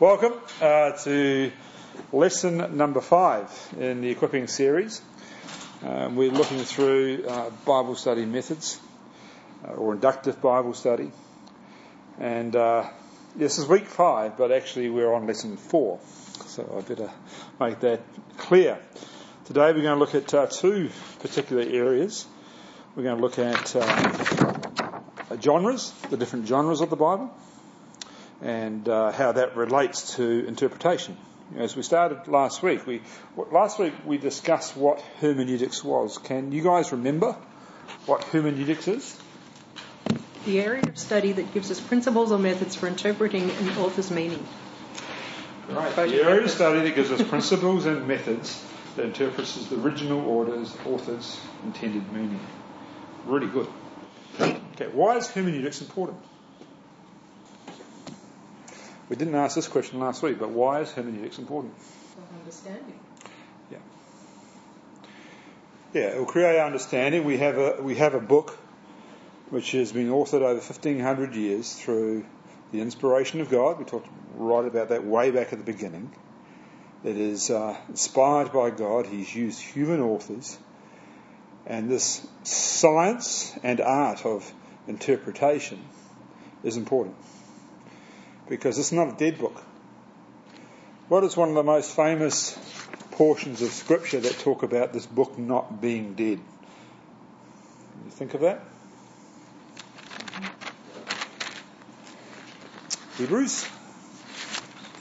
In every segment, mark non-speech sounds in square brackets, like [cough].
Welcome uh, to lesson number five in the equipping series. Um, we're looking through uh, Bible study methods uh, or inductive Bible study. And uh, this is week five, but actually we're on lesson four. So I better make that clear. Today we're going to look at uh, two particular areas. We're going to look at uh, genres, the different genres of the Bible and uh, how that relates to interpretation. As we started last week, we last week we discussed what hermeneutics was. Can you guys remember what hermeneutics is? The area of study that gives us principles or methods for interpreting an author's meaning. Right. The area of study that gives us principles and methods that interprets the original author's, author's intended meaning. Really good. Okay, why is hermeneutics important? We didn't ask this question last week, but why is hermeneutics important? understanding. Yeah. Yeah, it will create our understanding. We have a we have a book which has been authored over fifteen hundred years through the inspiration of God. We talked right about that way back at the beginning. It is uh, inspired by God. He's used human authors, and this science and art of interpretation is important because it's not a dead book. What is one of the most famous portions of Scripture that talk about this book not being dead? Can You think of that? Hebrews?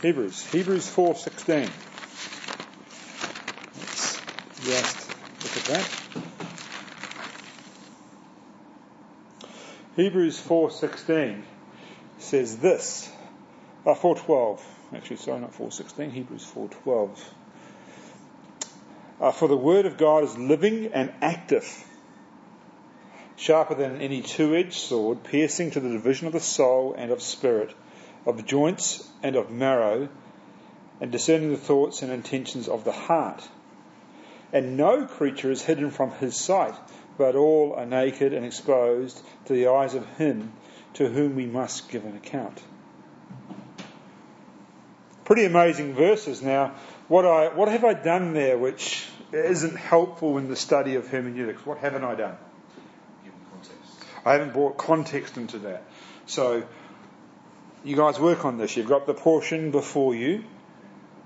Hebrews. Hebrews 4.16. Let's just look at that. Hebrews 4.16 says this. Uh, 4.12. Actually, sorry, not 4.16. Hebrews 4.12. Uh, For the word of God is living and active, sharper than any two-edged sword, piercing to the division of the soul and of spirit, of joints and of marrow, and discerning the thoughts and intentions of the heart. And no creature is hidden from his sight, but all are naked and exposed to the eyes of him to whom we must give an account pretty amazing verses. Now, what I what have I done there which isn't helpful in the study of hermeneutics? What haven't I done? I haven't brought context into that. So, you guys work on this. You've got the portion before you.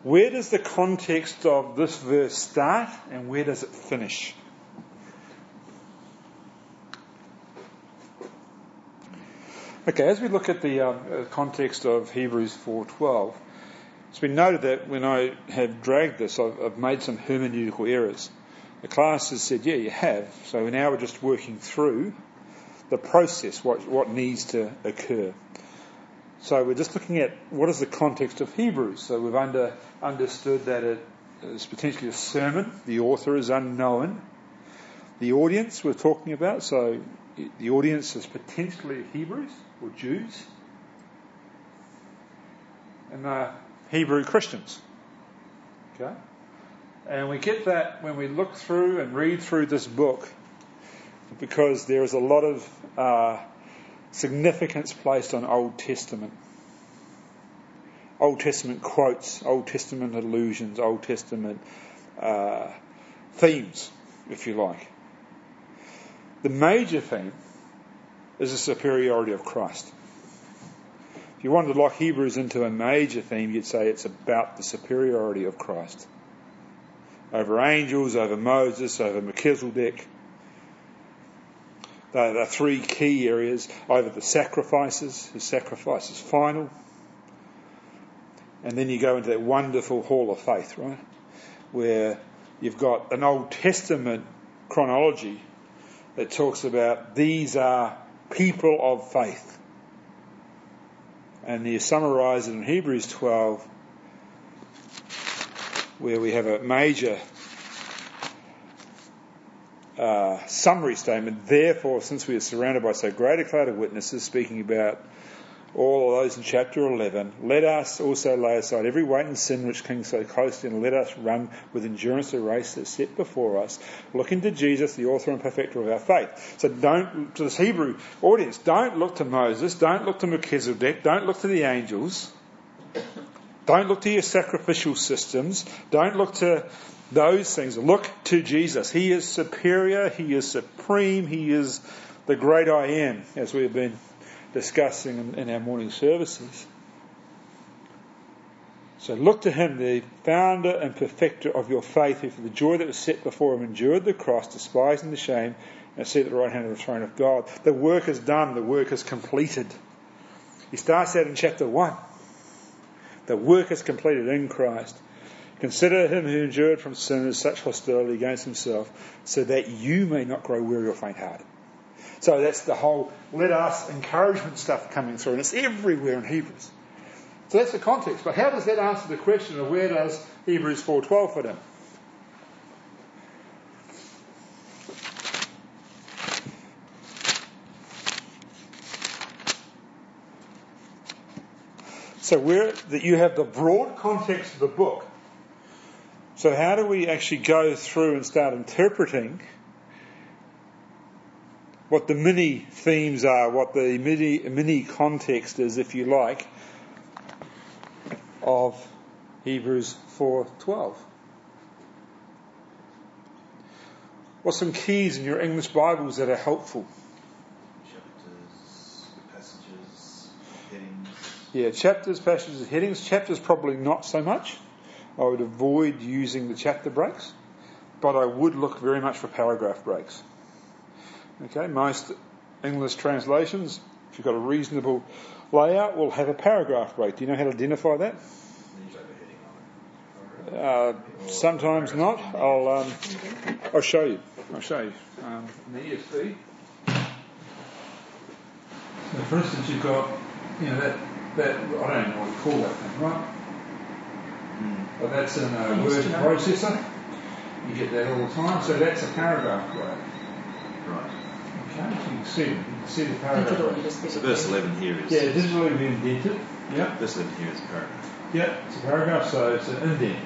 Where does the context of this verse start and where does it finish? Okay, as we look at the uh, context of Hebrews 4:12, it's been noted that when I have dragged this, I've, I've made some hermeneutical errors. The class has said, yeah, you have. So now we're just working through the process, what, what needs to occur. So we're just looking at what is the context of Hebrews. So we've under, understood that it is potentially a sermon. The author is unknown. The audience we're talking about, so the audience is potentially Hebrews or Jews. And uh, Hebrew Christians. Okay? And we get that when we look through and read through this book because there is a lot of uh, significance placed on Old Testament. Old Testament quotes, Old Testament allusions, Old Testament uh, themes, if you like. The major theme is the superiority of Christ. If you wanted to lock Hebrews into a major theme, you'd say it's about the superiority of Christ over angels, over Moses, over Melchizedek. There are three key areas over the sacrifices. His sacrifice is final. And then you go into that wonderful hall of faith, right? Where you've got an Old Testament chronology that talks about these are people of faith and you summarise it in Hebrews 12, where we have a major uh, summary statement. Therefore, since we are surrounded by so great a cloud of witnesses, speaking about all of those in chapter 11. Let us also lay aside every weight and sin which clings so closely, and let us run with endurance the race that's set before us, looking to Jesus, the author and perfecter of our faith. So don't, to this Hebrew audience, don't look to Moses, don't look to Melchizedek, don't look to the angels. Don't look to your sacrificial systems. Don't look to those things. Look to Jesus. He is superior. He is supreme. He is the great I am, as we have been discussing in, our morning services. So look to him, the founder and perfecter of your faith, who for the joy that was set before him endured the cross, despising the shame, and sat at the right hand of the throne of God. The work is done, the work is completed. He starts out in chapter 1. The work is completed in Christ. Consider him who endured from sinners such hostility against himself, so that you may not grow weary or faint hearted. So that's the whole let us encouragement stuff coming through, and it's everywhere in Hebrews. So that's the context. But how does that answer the question of where does Hebrews 4.12 fit in? So where that you have the broad context of the book. So how do we actually go through and start interpreting what the mini themes are, what the mini mini context is, if you like, of Hebrews 4:12. What's some keys in your English Bibles that are helpful? Chapters, passages, headings. Yeah, chapters, passages, headings. Chapters probably not so much. I would avoid using the chapter breaks, but I would look very much for paragraph breaks. Okay, most English translations, if you've got a reasonable layout, will have a paragraph break. Do you know how to identify that? Uh, sometimes not. I'll um, I'll show you. I'll show you. Um, in the ESV. So for instance, you've got you know that that I don't know what you call that thing, right? But that's in a I used word processor. You get that all the time. So that's a paragraph break. Right. Okay, so you can see. You can see the paragraph. you just So get verse it. 11 here is. Yeah, digitally we indented. Yeah. Verse 11 here is a paragraph. Yeah, it's a paragraph, so it's an indent.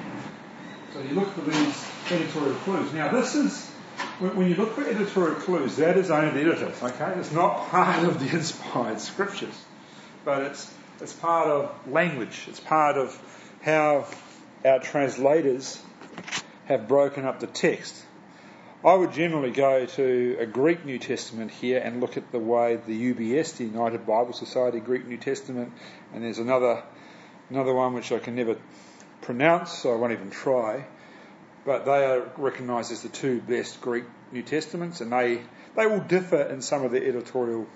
So you look for these editorial clues. Now this is, when when you look for editorial clues, that is only the editors, okay? It's not part of the [laughs] inspired scriptures, but it's, it's part of language. It's part of how our translators have broken up the text. I would generally go to a Greek New Testament here and look at the way the UBS, the United Bible Society Greek New Testament, and there's another another one which I can never pronounce, so I won't even try. But they are recognised as the two best Greek New Testaments, and they they will differ in some of the editorial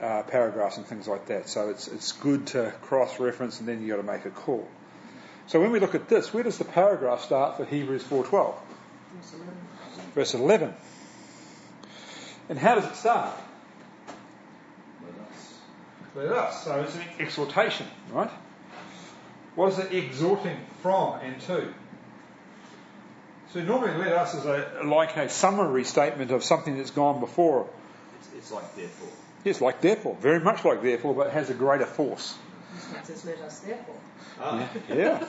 uh, paragraphs and things like that. So it's it's good to cross reference, and then you have got to make a call. So when we look at this, where does the paragraph start for Hebrews 4:12? Verse 11. And how does it start? Let us. Let us. So it's an exhortation, right? What is it exhorting from and to? So normally let us is a, like a summary statement of something that's gone before. It's, it's like therefore. Yes, like therefore, very much like therefore, but it has a greater force. It says, let us therefore. Ah. Yeah,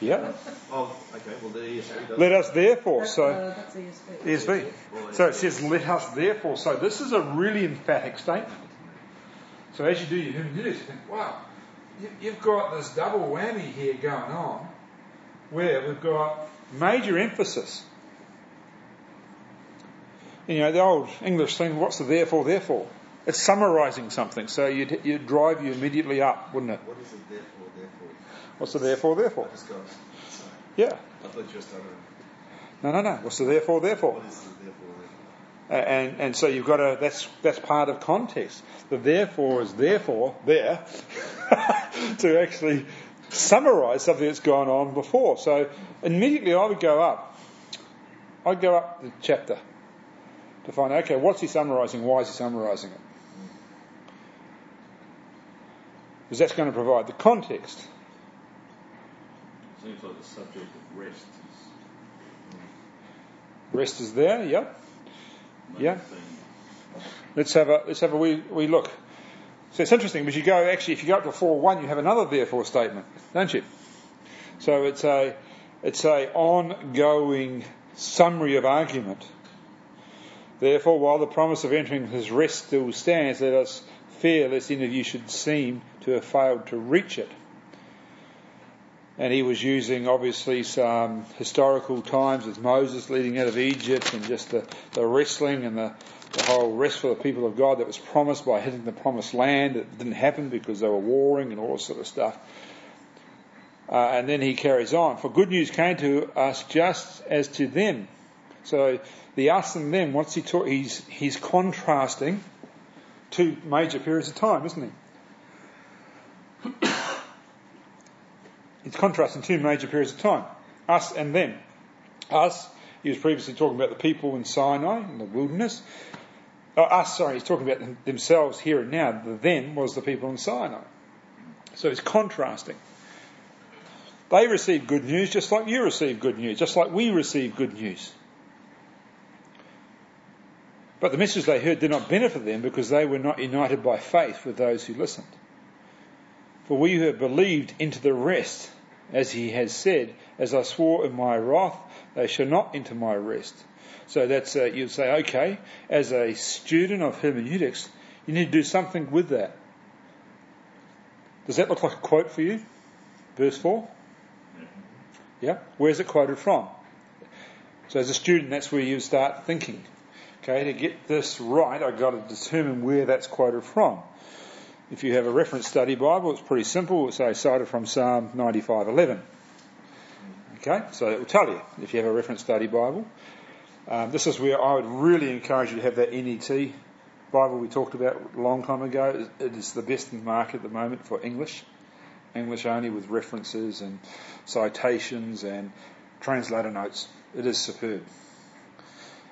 yeah. [laughs] Oh, okay. Well, the ESV. Let us therefore. That's, So uh, that's ESV. ESV. So it says, let us therefore. So this is a really emphatic statement. So as you do your hermeneutics, you think, wow, you- you've got this double whammy here going on where we've got major emphasis. You know, the old English thing, what's the therefore, therefore? It's summarising something, so you'd, you'd drive you immediately up, wouldn't it? What is it therefore, therefore? What's the therefore, therefore? I just got. Sorry. Yeah. I thought you were stuttering. No, no, no. What's the therefore, therefore? What is the therefore, therefore? Uh, and and so you've got to that's that's part of context. The therefore is therefore there [laughs] to actually summarise something that's gone on before. So immediately I would go up. I'd go up the chapter to find okay, what's he summarising? Why is he summarising it? Because that's going to provide the context. Seems like the subject of rest is Rest is there, main Yeah. theme. Let's have a let's have a wee, wee look. So it's interesting because you go actually if you go up to four one you have another therefore statement, don't you? So it's a it's a ongoing summary of argument. Therefore, while the promise of entering his rest still stands, let us fear lest any of you should seem to have failed to reach it. and he was using obviously some historical times with Moses leading out of Egypt and just the, the wrestling and the, the whole rest for the people of God that was promised by hitting the promised land. It didn't happen because they were warring and all this sort of stuff. Uh, and then he carries on. For good news came to us just as to them. So the us and them, once he talk, he's, he's contrasting two major periods of time, isn't he? [coughs] He's contrasting two major periods of time. Us and them. Us, he was previously talking about the people in Sinai, in the wilderness. Uh, us, sorry, he's talking about them, themselves here and now. The them was the people in Sinai. So it's contrasting. They received good news just like you received good news, just like we receive good news. But the message they heard did not benefit them because they were not united by faith with those who listened. For we who have believed into the rest, as he has said, as I swore in my wrath, they shall not enter my rest. So that's, uh, you'd say, okay, as a student of hermeneutics, you need to do something with that. Does that look like a quote for you? Verse 4? Yeah? Where's it quoted from? So as a student, that's where you start thinking. Okay, to get this right, I've got to determine where that's quoted from. If you have a reference study Bible, it's pretty simple. It's say cited from Psalm 95:11. Okay, so it will tell you if you have a reference study Bible. Um, this is where I would really encourage you to have that NET Bible we talked about a long time ago. It is the best in the market at the moment for English, English only with references and citations and translator notes. It is superb.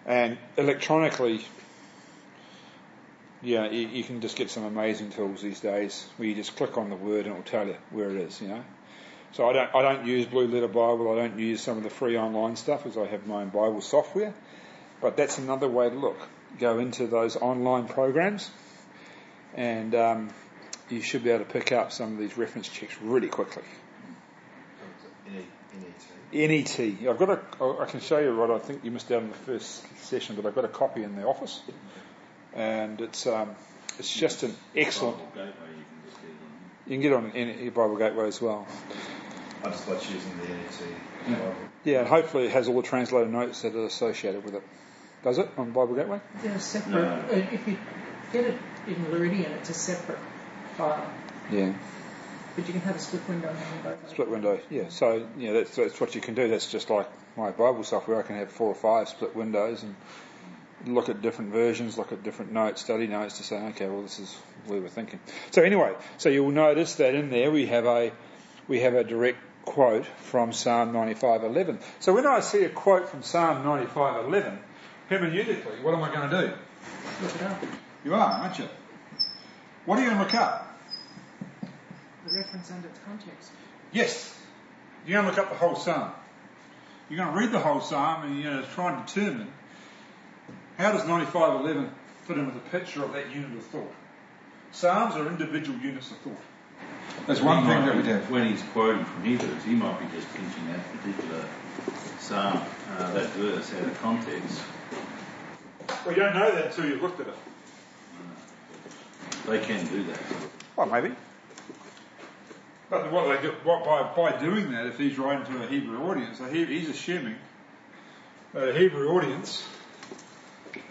And electronically, yeah, you, you, can just get some amazing tools these days where you just click on the word and it'll tell you where it is, you know. So I don't, I don't use Blue Letter Bible. I don't use some of the free online stuff as I have my own Bible software. But that's another way to look. Go into those online programs and um, you should be able to pick up some of these reference checks really quickly. NET. I've got a, I can show you what I think you missed out in the first session, but I've got a copy in the office and it's um, it's just an excellent. You can get on any Bible Gateway as well. I just like using the NET Bible. Yeah, and hopefully it has all the translated notes that are associated with it. Does it on Bible Gateway? There's separate. No. Uh, if you get it in Luridian, it's a separate file. Yeah. But you can have a split window both. Split window, yeah. So yeah, that's that's what you can do. That's just like my Bible software. I can have four or five split windows and look at different versions, look at different notes, study notes to say, okay, well, this is where we're thinking. So anyway, so you'll notice that in there we have a we have a direct quote from Psalm 95:11. So when I see a quote from Psalm 95:11, hermeneutically, what am I going to do? Look it up. You are, aren't you? What are you going to look up? The reference and its context. Yes. You're going to look up the whole psalm. You're going to read the whole psalm and you're going to try and determine how does 9511 fit into the picture of that unit of thought? Psalms are individual units of thought. That's one thing that we do. When he's quoting from Hebrews, he might be just pinching that particular psalm, uh, that verse out of context. Well, you don't know that until you've looked at it. They can do that. Well, maybe. But what they do, what, by, by doing that, if he's writing to a Hebrew audience, he, he's assuming that a Hebrew audience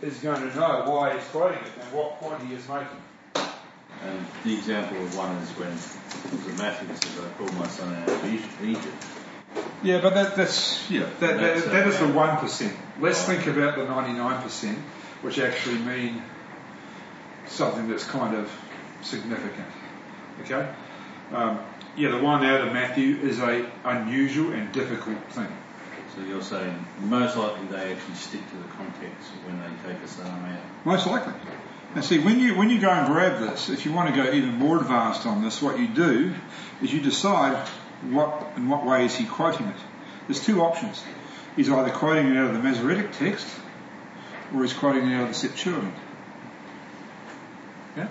is going to know why he's quoting it and what point he is making. And the example of one is when the Matthew says, I called my son out of Egypt. Yeah, but that, that's yeah, that, that's, that, that is the one percent. Let's think about the ninety-nine percent, which actually mean something that's kind of significant. Okay, um, yeah, the one out of Matthew is a unusual and difficult thing. So you're saying most likely they actually stick to the context when they take a psalm out. Most likely. And see, when you when you go and grab this, if you want to go even more advanced on this, what you do is you decide what in what way is he quoting it. There's two options. He's either quoting it out of the Masoretic text, or he's quoting it out of the Septuagint. Yeah.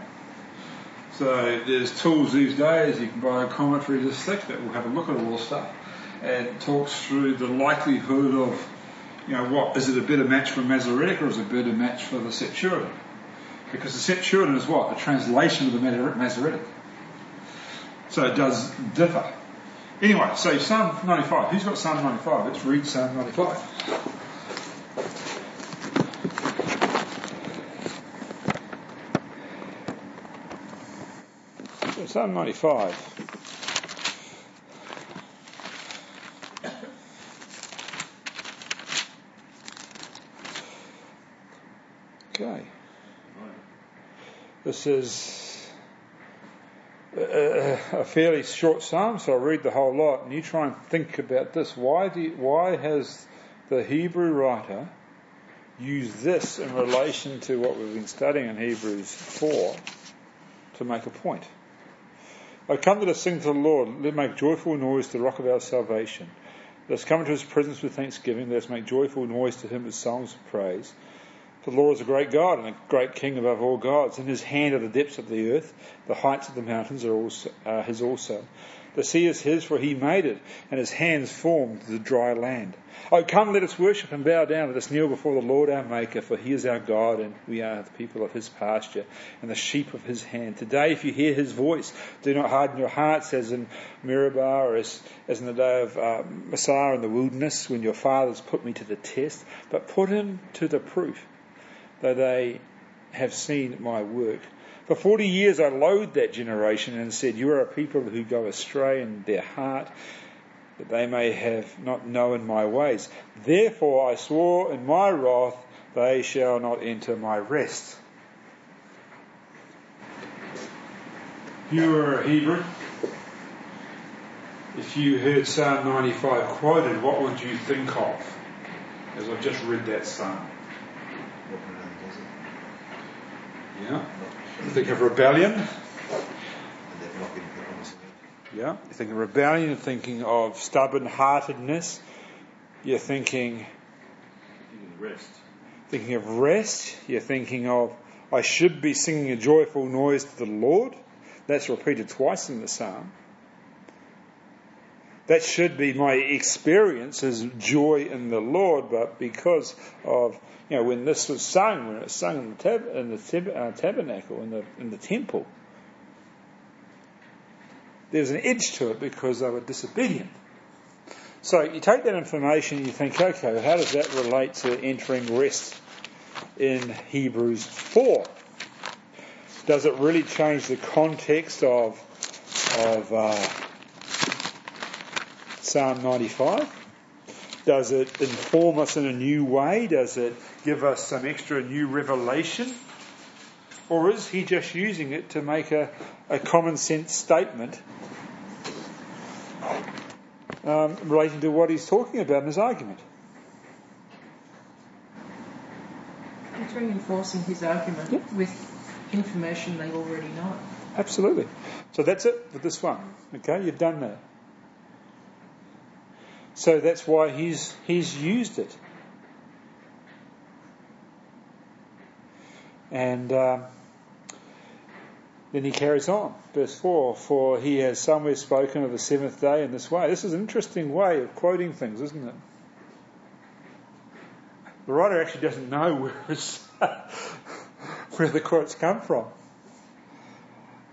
So there's tools these days. You can buy a commentary this thick that will have a look at all this stuff and talks through the likelihood of, you know, what is it a better match for Masoretic or is it a better match for the Septuagint? Because the Septuagint is what a translation of the Masoretic, so it does differ. Anyway, so Psalm 95. Who's got Psalm 95? Let's read Psalm 95. Psalm 95. Okay. Is a, uh, uh, a fairly short psalm, so I'll read the whole lot, and you try and think about this. Why, do you, why has the Hebrew writer used this in relation to what we've been studying in Hebrews 4 to make a point? I come to sing to the Lord. Let make joyful noise to the rock of our salvation. Let us come into his presence with thanksgiving. Let us make joyful noise to him with songs of praise. The Lord is a great God and a great King above all gods. In his hand are the depths of the earth. The heights of the mountains are also, uh, his also. The sea is his, for he made it, and his hands formed the dry land. Oh, come, let us worship and bow down. Let us kneel before the Lord our Maker, for he is our God, and we are the people of his pasture, and the sheep of his hand. Today, if you hear his voice, do not harden your hearts as in Meribah, or as, as in the day of uh, Massah in the wilderness, when your fathers put me to the test, but put him to the proof, though they have seen my work. For 40 years I loathed that generation and said, You are a people who go astray in their heart, that they may have not known my ways. Therefore I swore in my wrath, they shall not enter my rest. You were a Hebrew, if you heard Psalm 95 quoted, what would you think of? As I've just read that psalm. Walking around the desert. Yeah. You think of rebellion. Yeah. You think of rebellion, you're thinking of stubborn heartedness. You're thinking rest. thinking of rest. You're thinking of I should be singing a joyful noise to the Lord. That's repeated twice in the psalm. That should be my experience as joy in the Lord, but because of you know when this was sung, when it was sung in the, tab- in the tab- uh, tabernacle in the in the temple, there's an edge to it because they were disobedient. So you take that information and you think, okay, how does that relate to entering rest in Hebrews 4? Does it really change the context of, of uh, Psalm 95? Does it inform us in a new way? Does it give us some extra new revelation? Or is he just using it to make a, a common sense statement um, relating to what he's talking about in his argument? It's reinforcing his argument Yeah. with information they already know. Absolutely. So that's it for this one. Okay, you've done that. So that's why he's he's used it. And um, then he carries on, verse four. For he has somewhere spoken of the seventh day in this way. This is an interesting way of quoting things, isn't it? The writer actually doesn't know where, [laughs] where the quotes come from.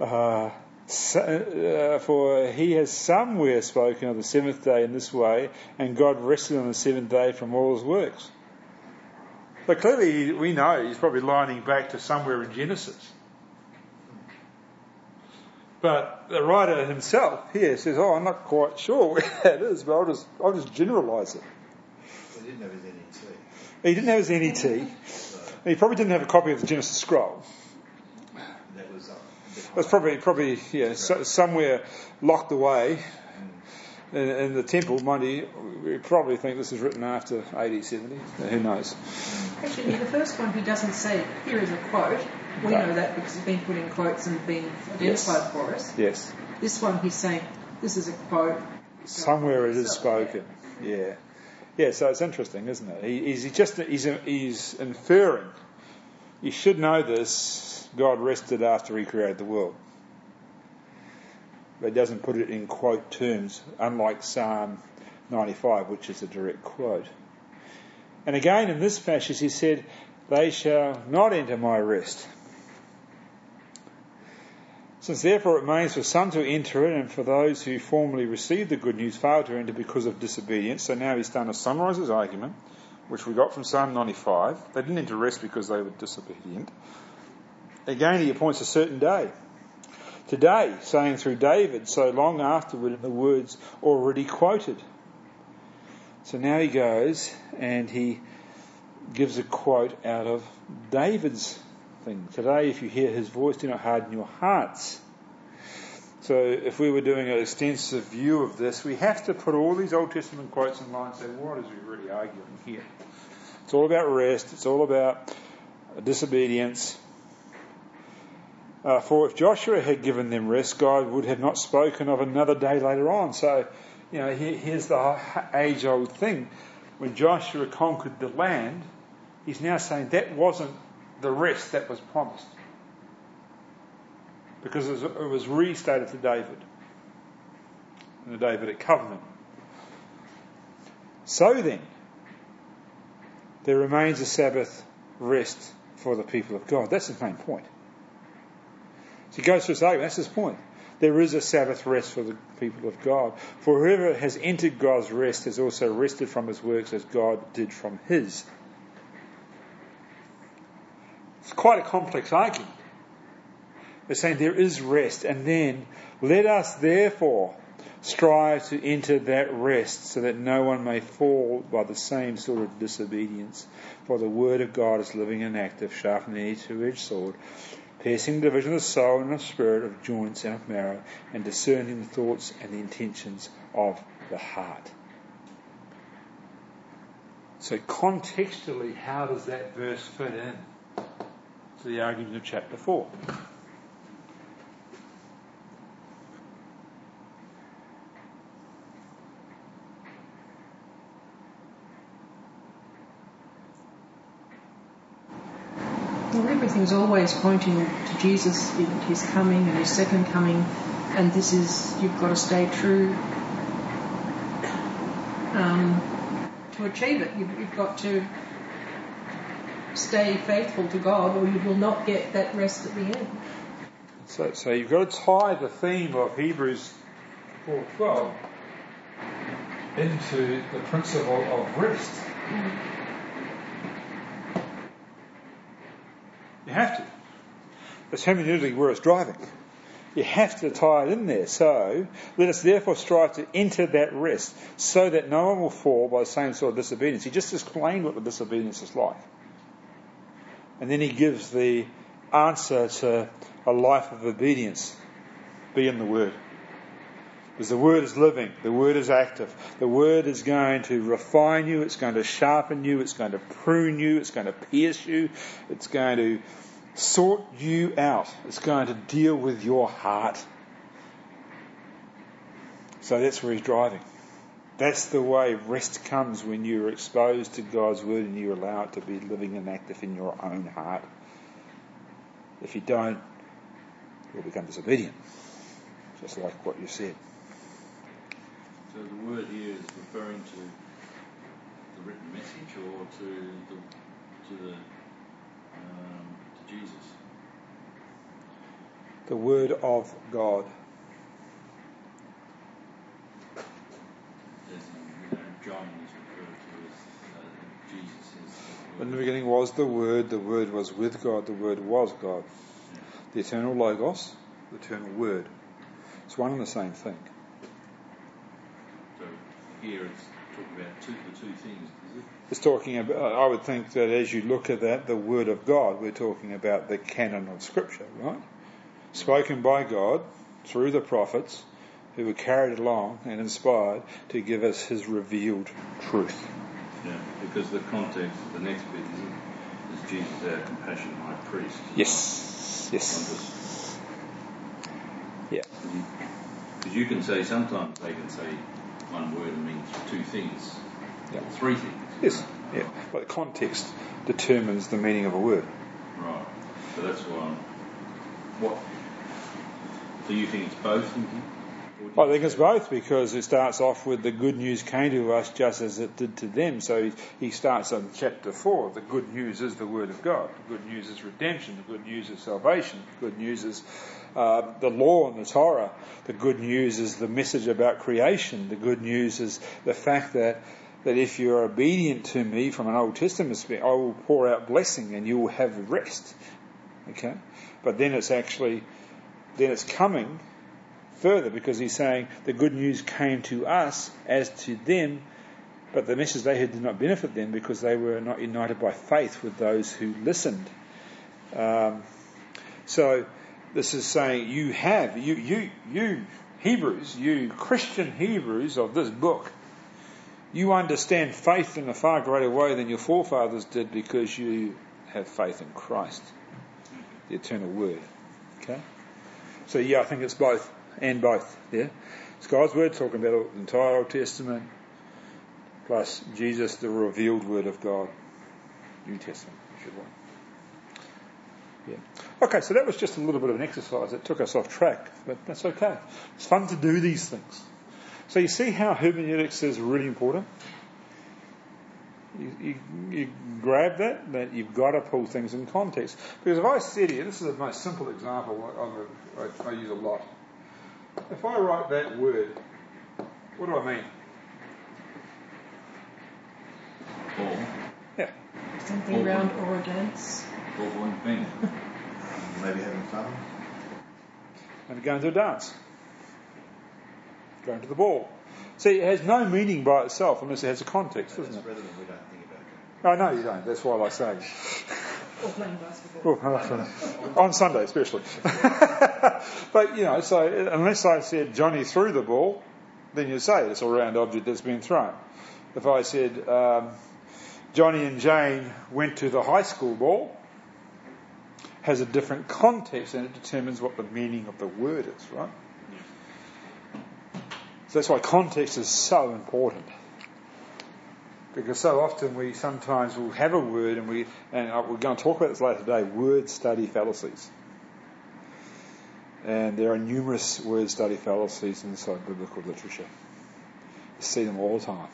Uh, uh, for he has somewhere spoken of the seventh day in this way, and God rested on the seventh day from all his works. But clearly, we know he's probably lining back to somewhere in Genesis. But the writer himself here says, "Oh, I'm not quite sure [laughs] where that is, but I'll just I'll just generalise it." They didn't have his NET. He didn't have his NET. [laughs] He probably didn't have a copy of the Genesis scroll. that was up. It was probably probably yeah so, somewhere locked away in, in the temple. Mind you, we probably think this is written after AD 70. Who knows? Actually, the first one he doesn't say, here is a quote. We No. know that because it's been put in quotes and been Yes. identified for us. Yes, This one he's saying, this is a quote. somewhere it is spoken. Yeah, yeah. So it's interesting, isn't it? He, he's just he's he's inferring. You should know this. God rested after He created the world. But he doesn't put it in quote terms, unlike Psalm 95, which is a direct quote. And again, in this passage, he said, They shall not enter my rest. Since therefore it remains for some to enter it, and for those who formerly received the good news failed to enter because of disobedience. So now he's done to summarise his argument, which we got from Psalm 95. They didn't enter rest because they were disobedient. Again, he appoints a certain day. Today, saying through David, so long afterward in the words already quoted. So now he goes and he gives a quote out of David's thing. Today, if you hear his voice, do not harden your hearts. So if we were doing an extensive view of this, we have to put all these Old Testament quotes in line and say, what is he really arguing here? It's all about rest. It's all about disobedience. Uh, for if Joshua had given them rest, God would have not spoken of another day later on. So, you know, here's the age old thing. When Joshua conquered the land, he's now saying that wasn't the rest that was promised. Because it was restated to David. in the Davidic covenant. So then, there remains a Sabbath rest for the people of God. That's his main point. So he goes through his argument. That's his point. There is a Sabbath rest for the people of God. For whoever has entered God's rest has also rested from his works as God did from his. It's quite a complex argument. They're saying there is rest, and then let us therefore strive to enter that rest so that no one may fall by the same sort of disobedience. For the word of God is living and active, sharpening any two-edged sword, piercing the division of the soul and of spirit, of joints and of marrow, and discerning the thoughts and the intentions of the heart. So contextually, how does that verse fit in to the argument of chapter 4? Well, everything's always pointing to Jesus, and his coming and his second coming, and this is, you've got to stay true um, to achieve it. You've, you've got to stay faithful to God or you will not get that rest at the end. So, so you've got to tie the theme of Hebrews 4.12 into the principle of rest. Mm. You have to. That's hermeneutically where it's driving. You have to tie it in there. So let us therefore strive to enter that rest so that no one will fall by the same sort of disobedience. He just explained what the disobedience is like. And then he gives the answer to a life of obedience. Be in the Word. Because the Word is living, the Word is active, the Word is going to refine you, it's going to sharpen you, it's going to prune you, it's going to pierce you, it's going to sort you out, it's going to deal with your heart. So that's where he's driving. That's the way rest comes when you're exposed to God's Word and you allow it to be living and active in your own heart. If you don't, you'll become disobedient. Just like what you said. So the word here is referring to the written message or to the to the um, to Jesus. The word of God. John is referred to as Jesus is. In the beginning was the Word, the Word was with God, the Word was God. The eternal Logos, the eternal Word. It's one and the same thing here it's talking about two, the two things, is it? It's talking about, I would think that as you look at that, the Word of God, we're talking about the canon of Scripture, right? Spoken by God through the prophets who were carried along and inspired to give us His revealed truth. Yeah, because the context of the next bit is, is Jesus our compassionate high priest. Yes, yes. Yeah. Because you can say, sometimes they can say, one word means two things, yeah. three things. Yes, yeah. But the context determines the meaning of a word. Right. So that's why. What? Do you think it's both mm-hmm. in here, I think it's both because it starts off with the good news came to us just as it did to them. So he, he starts on chapter 4. The good news is the Word of God. The good news is redemption. The good news is salvation. The good news is uh, the law and the Torah. The good news is the message about creation. The good news is the fact that, that if you're obedient to me from an Old Testament perspective, I will pour out blessing and you will have rest. Okay? But then it's actually, then it's coming further because he's saying the good news came to us as to them, but the message they had did not benefit them because they were not united by faith with those who listened. Um, so this is saying you have you you you Hebrews, you Christian Hebrews of this book, you understand faith in a far greater way than your forefathers did because you have faith in Christ, the eternal Word. Okay. So yeah, I think it's both and both. Yeah, it's God's word talking about the entire Old Testament, plus Jesus, the revealed word of God, New Testament, if you want. Yeah. Okay, so that was just a little bit of an exercise. It took us off track, but that's okay. It's fun to do these things. So you see how hermeneutics is really important. You, you, you, grab that, that you've got to pull things in context. Because if I said here, this is the most simple example I, I, I use a lot. If I write that word, what do I mean? Ball. Yeah. Something Or- round or against. Ball one thing. Maybe having fun. And going to a dance. Going to the ball. See, it has no meaning by itself unless it has a context, That's doesn't it? relevant. We don't think about that. Oh, no, you don't. That's why I say. Or playing basketball. Oh, on Sunday, especially. [laughs] but, you know, so unless I said Johnny threw the ball, then you say it's a round object that's been thrown. If I said um, Johnny and Jane went to the high school ball, has a different context and it determines what the meaning of the word is, right? So that's why context is so important. Because so often we sometimes will have a word and we, and we're going to talk about this later today, word study fallacies. And there are numerous word study fallacies inside biblical literature. You see them all the time.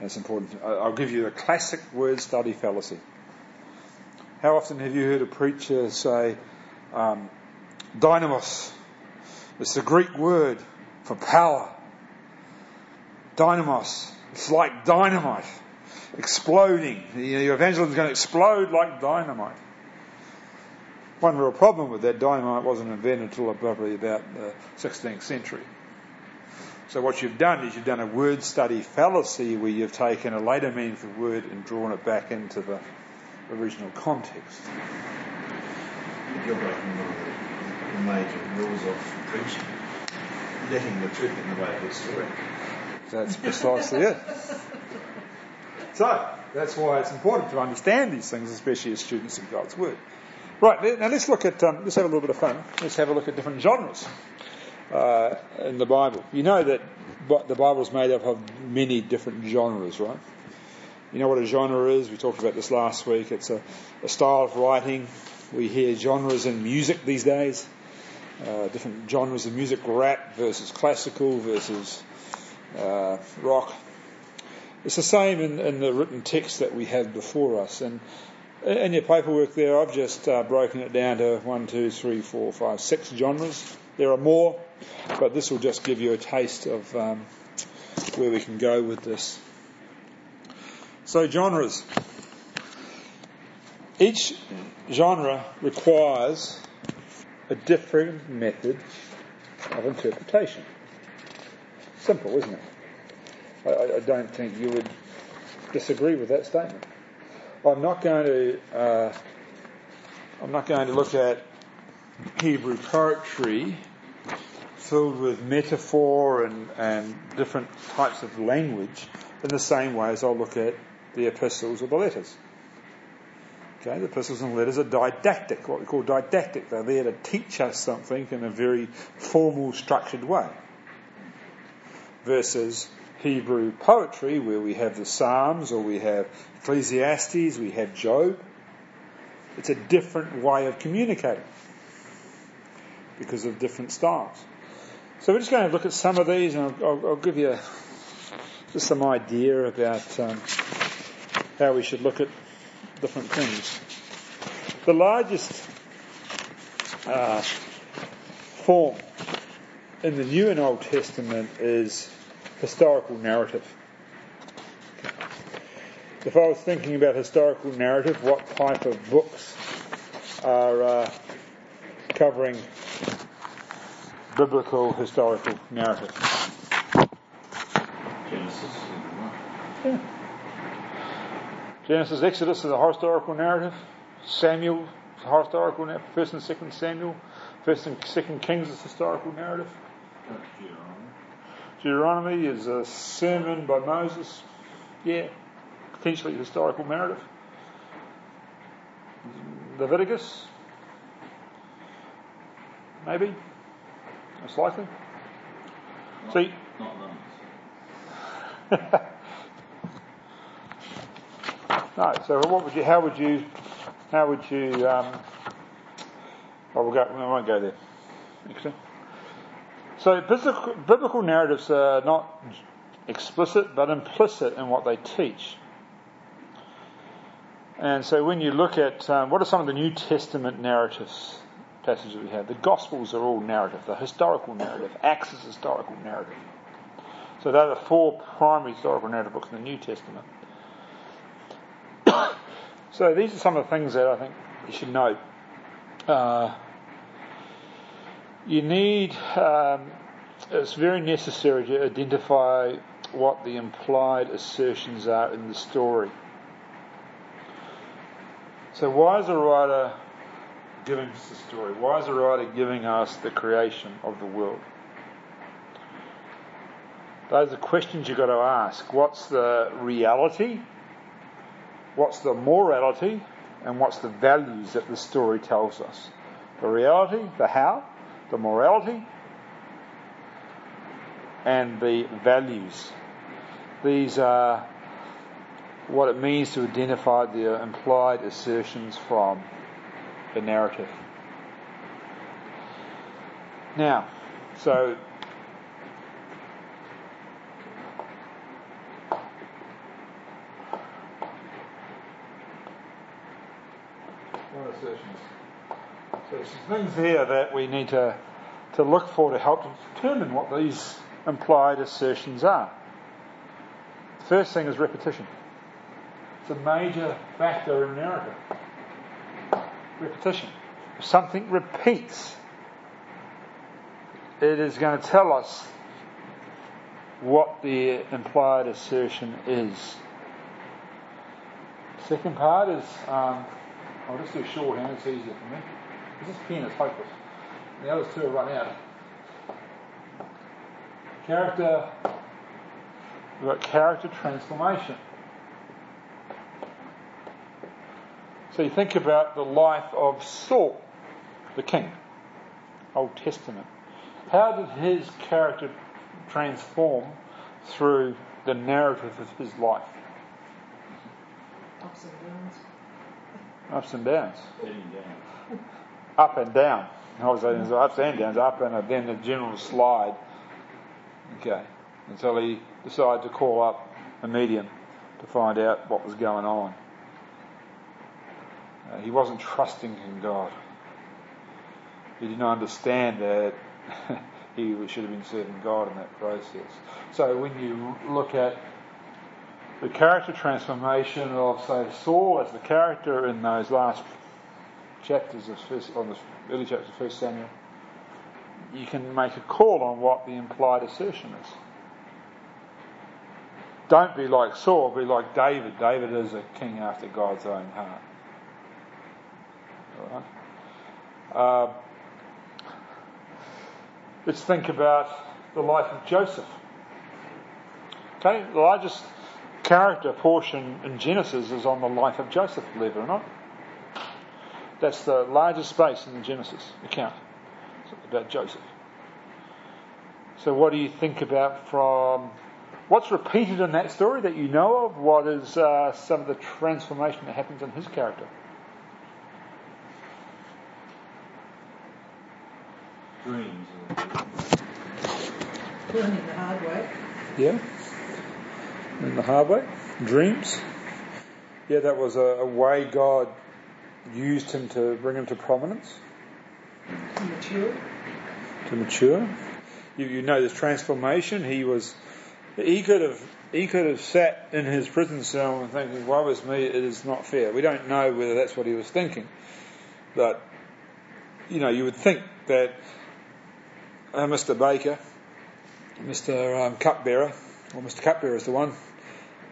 And it's important. I'll give you a classic word study fallacy. How often have you heard a preacher say, um, dunamis? It's the Greek word for power. Dunamis. It's like dynamite. Exploding. You know, your evangelism is going to explode like dynamite. One real problem with that, dynamite wasn't invented until probably about the 16th century. So what you've done is you've done a word study fallacy where you've taken a later meaning of the word and drawn it back into the original context. You're breaking one of the, major rules of preaching. Letting the truth in the way of the story. That's precisely it. [laughs] So, that's why it's important to understand these things, especially as students of God's Word. Right, now let's look at, um, let's have a little bit of fun. Let's have a look at different genres uh, in the Bible. You know that the Bible is made up of many different genres, right? You know what a genre is? We talked about this last week. It's a, a style of writing. We hear genres in music these days. Uh, different genres of music, rap versus classical versus uh, rock. It's the same in, in the written text that we have before us. And in your paperwork there, I've just uh, broken it down to one, two, three, four, five, six genres. There are more, but this will just give you a taste of um, where we can go with this. So, genres. Each genre requires a different method of interpretation. Simple, isn't it? I- I, don't think you would disagree with that statement. I'm not going to. Uh, I'm not going to look at Hebrew poetry filled with metaphor and, and different types of language in the same way as I'll look at the epistles or the letters. Okay, the epistles and letters are didactic, what we call didactic. They're there to teach us something in a very formal, structured way. Versus Hebrew poetry, where we have the Psalms or we have Ecclesiastes, we have Job. It's a different way of communicating because of different styles. So we're just going to look at some of these, and I'll, I'll, I'll give you just some idea about um, how we should look at different things. The largest uh, form in the New and Old Testament is historical narrative. If I was thinking about historical narrative, what type of books are uh, covering biblical historical narrative? Genesis. Yeah. Genesis, Exodus is a historical narrative. Samuel is a historical narrative. First and Second Samuel. First and Second Kings is historical narrative. Deuteronomy. Is a sermon by Moses. Yeah, potentially historical narrative. Leviticus, maybe, most likely. Not, See- Not. [laughs] No. So what would you? How would you? How would you? Um, well, we'll go. We won't go there. So biblical, biblical narratives are not explicit but implicit in what they teach. And so when you look at um, what are some of the New Testament narratives passages we have, the Gospels are all narrative. The historical narrative, Acts is historical narrative. So they're the four primary historical narrative books in the New Testament. So these are some of the things that I think you should know. Uh, you need, um, it's very necessary to identify what the implied assertions are in the story. So, why is the writer giving us the story? Why is the writer giving us the creation of the world? Those are questions you've got to ask. What's the reality? What's the morality? And what's the values that the story tells us? The reality, the how, the morality, and the values. These are what it means to identify the implied assertions from the narrative. Now, so what So there's things here that we need to, to look for to help determine what these implied assertions are. First thing is repetition. It's a major factor in narrative. Repetition. If something repeats, it is going to tell us what the implied assertion is. Second part is, um, I'll just do shorthand, it's easier for me. This pen is hopeless. The others two are run out. Character, we've got character transformation. So you think about the life of Saul, the king, Old Testament. How did his character transform through the narrative of his life? Ups and downs. Ups and downs. Up and down. Obviously, there's ups and downs, up and then a general slide. Okay. Until he decided to call up a medium to find out what was going on. Uh, he wasn't trusting in God. He didn't understand that [laughs] he should have been serving God in that process. So when you look at the character transformation of, say, Saul as the character in those last chapters of first, on the early chapters of First Samuel, you can make a call on what the implied assertion is. Don't be like Saul, be like David. David is a king after God's own heart. All right. Uh, let's think about the life of Joseph. Okay, the largest character portion in Genesis is on the life of Joseph, believe it or not. That's the largest space in the Genesis account it's about Joseph. So, what do you think about from what's repeated in that story that you know of? What is uh, some of the transformation that happens in his character? Dreams. learning the hard way. Yeah. In the hard way. Dreams. Yeah, that was a, a way God used him to bring him to prominence, To mature. to mature. You, you know this transformation. He was, he could have, he could have sat in his prison cell and thinking, woe is me, it is not fair. We don't know whether that's what he was thinking. But, you know, you would think that uh, Mr. Baker, Mr. Um, Cupbearer, or Mr. Cupbearer is the one,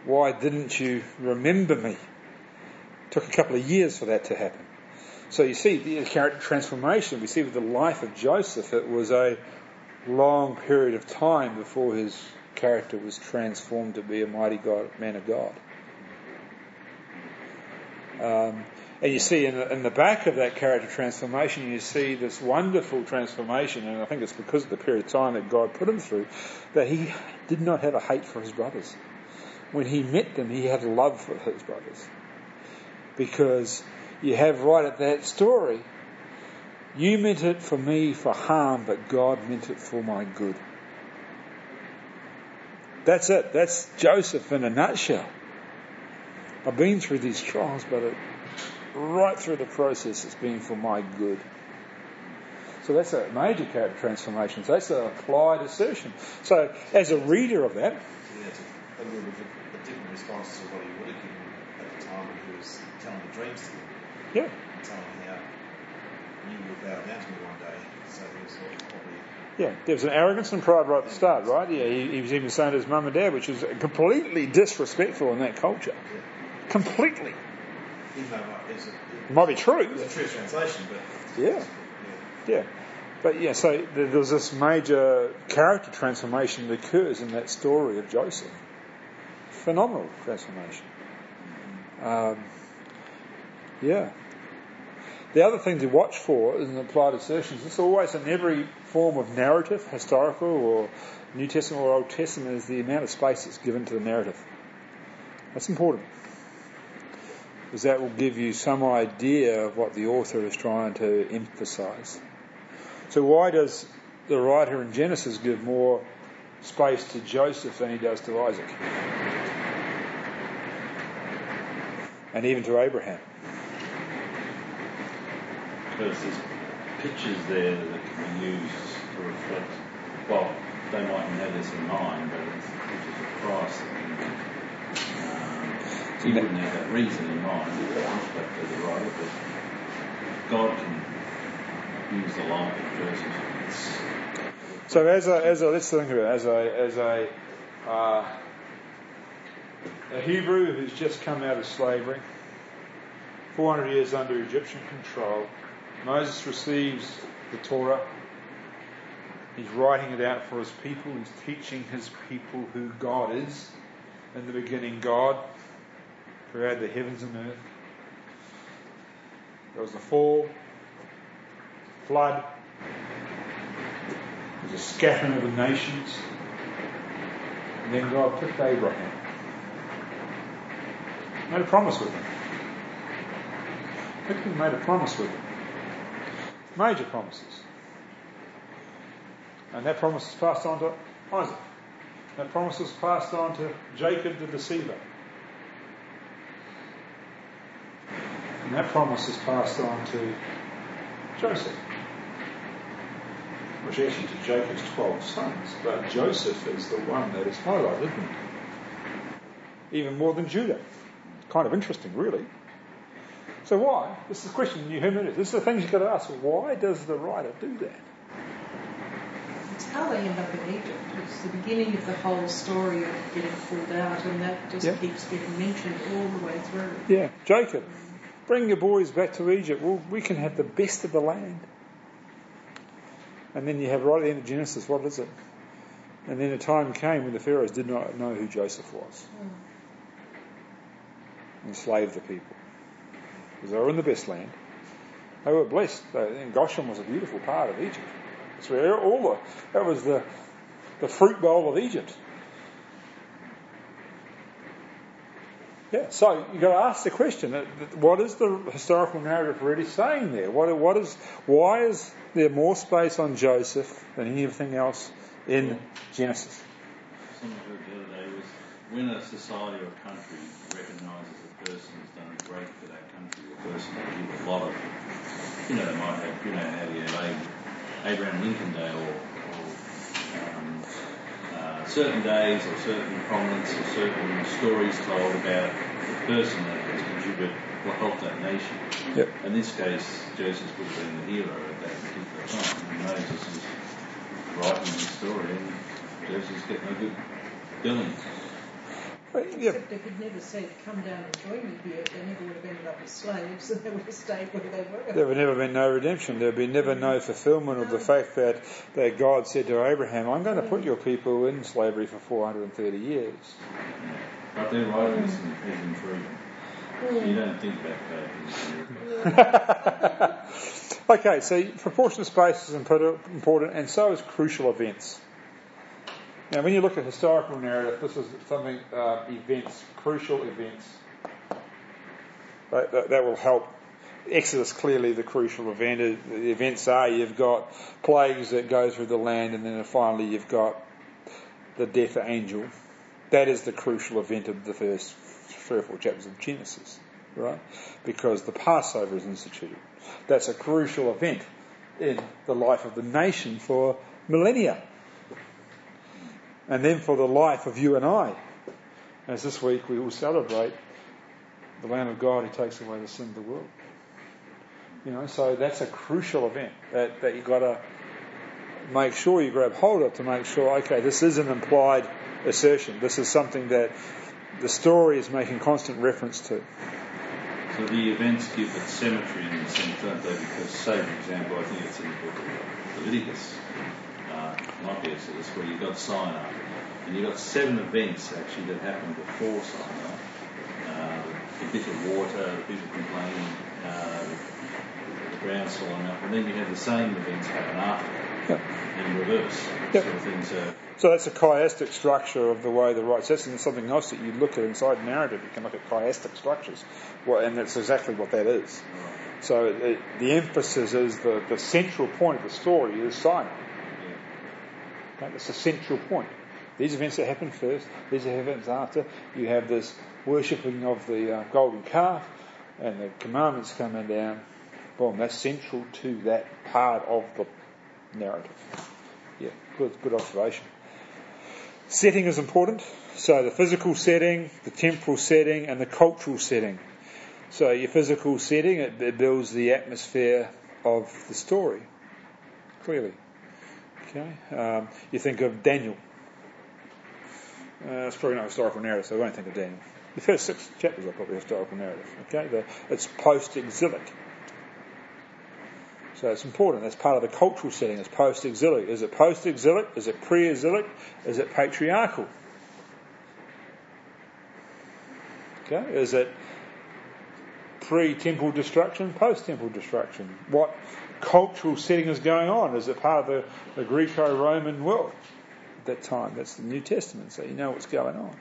why didn't you remember me? It took a couple of years for that to happen. So you see the character transformation. We see with the life of Joseph, it was a long period of time before his character was transformed to be a mighty God, man of God. Um, and you see in the, in the back of that character transformation, you see this wonderful transformation, and I think it's because of the period of time that God put him through, that he did not have a hate for his brothers. When he met them, he had love for his brothers because you have right at that story, you meant it for me for harm, but God meant it for my good. That's it. That's Joseph in a nutshell. I've been through these trials, but it, right through the process, it's been for my good. So that's a major character transformation. So that's an implied assertion. So as a reader of that, Yeah, it's a, a little bit a, a different response to what he would have given at the time when he was telling the dreams to them, yeah, telling how you will bow down to me one day. So he was probably Yeah, there was an arrogance and pride right at the start, right? Yeah, he, he was even saying to his mum and dad, which is completely disrespectful in that culture. Completely. Even though it It might be true. It's a true translation, but Yeah. yeah. Yeah. But yeah, so there's this major character transformation that occurs in that story of Joseph. Phenomenal transformation. Um, yeah. The other thing to watch for is in implied assertions, it's always in every form of narrative, historical or New Testament or Old Testament, is the amount of space that's given to the narrative. That's important. Because that will give you some idea of what the author is trying to emphasize. So why does the writer in Genesis give more space to Joseph than he does to Isaac? And even to Abraham. Because there's pictures there that can be used to reflect, well, they mightn't have this in mind, but it's pictures of Christ um, wouldn't have that reason in mind, but to the writer, but God can use the life of Joseph. So as a, as a let's think about it, as a as a uh, a Hebrew who's just come out of slavery, 400 years under Egyptian control, Moses receives the Torah. He's writing it out for his people. He's teaching his people who God is. In the beginning, God created the heavens and earth. There was the fall, flood, there was a scattering of the nations. And then God picked Abraham. Made a promise with him. Picked him, made a promise with him. Major promises. And that promise is passed on to Isaac. That promise was passed on to Jacob the deceiver. And that promise is passed on to Joseph which is actually to Jacob's 12 sons, but Joseph is the one that is highlighted? Even more than Judah. Kind of interesting, really. So why? This is the question you hermeneutic. This is the things you've got to ask. Why does the writer do that? It's how they end up in Egypt. It's the beginning of the whole story of getting pulled out, and that just Yep. keeps getting mentioned all the way through. Yeah, Jacob, bring your boys back to Egypt. Well, we can have the best of the land. And then you have right at the end of Genesis, what is it? And then a time came when the Pharaohs did not know who Joseph was. Enslaved the people. Because they were in the best land. They were blessed. And Goshen was a beautiful part of Egypt. That's where all the, that was the, the fruit bowl of Egypt. Yeah, so you've got to ask the question: uh, What is the historical narrative really saying there? What, what is, why is there more space on Joseph than anything else in Genesis. Something I heard the other day was when a society or a country recognises a person has done great for that country, the person will give a lot of, you know, they might have, you know, Abraham Lincoln Day or, or um, certain days or certain prominence or certain stories told about the person that has contributed or helped that nation. Yep. In this case, Joseph would have been the hero at that particular time. And Moses is writing his story and Joseph's getting a good billing. Yeah, Except if he'd never said, come down and join me here, they never would have ended up as slaves [laughs] and they would have stayed where they were. there would never been no redemption. There would be never no mm-hmm. fulfillment of the fact that, that God said to Abraham, I'm going to put mm-hmm. your people in slavery for 430 years. But they're writing this in, is in freedom. You don't think about that. [laughs] okay, so proportionate space is important, and so is crucial events. Now, when you look at historical narrative, this is something, uh, events, crucial events. That, that, that will help. Exodus clearly the crucial event. Uh, The events are you've got plagues that go through the land, and then finally you've got the death angel. That is the crucial event of the first three or four chapters of Genesis, right? Because the Passover is instituted. That's a crucial event in the life of the nation for millennia. And then for the life of you and I. As this week we will celebrate the Lamb of God who takes away the sin of the world. You know, so that's a crucial event that, that you've got to make sure you grab hold of to make sure, okay, this is an implied assertion. This is something that the story is making constant reference to. So the events give it symmetry in the sense, don't they? Because, say, for example, I think it's in the book of Leviticus, not the Exodus, where you've got Sinai, and you've got seven events actually that happened before Sinai. Uh, the bit of water, the people complaining, uh, the ground swelling up, and then you have the same events happen after, Yep. in reverse. Yep. Sort of things. Uh, So that's a chiastic structure of the way the right. So that's something else that you look at inside narrative. You can look at chiastic structures, well, and that's exactly what that is. So it, the emphasis is the, the central point of the story is Sinai. Okay? That's the central point. These events that happen first, these events after. You have this worshipping of the uh, golden calf and the commandments coming down. Boom, that's central to that part of the narrative. Yeah, good, good observation. Setting is important. So the physical setting, the temporal setting, and the cultural setting. So your physical setting, it, it builds the atmosphere of the story, clearly. Okay. Um, you think of Daniel. Uh, it's probably not historical narrative, so I won't think of Daniel. The first six chapters are probably historical narrative. Okay, the, it's post-exilic. So it's important. That's part of the cultural setting. It's post-exilic. Is it post-exilic? Is it pre-exilic? Is it patriarchal? Okay. Is it pre-temple destruction, post-temple destruction? What cultural setting is going on? Is it part of the, the Greco-Roman world at that time? That's the New Testament, so you know what's going on.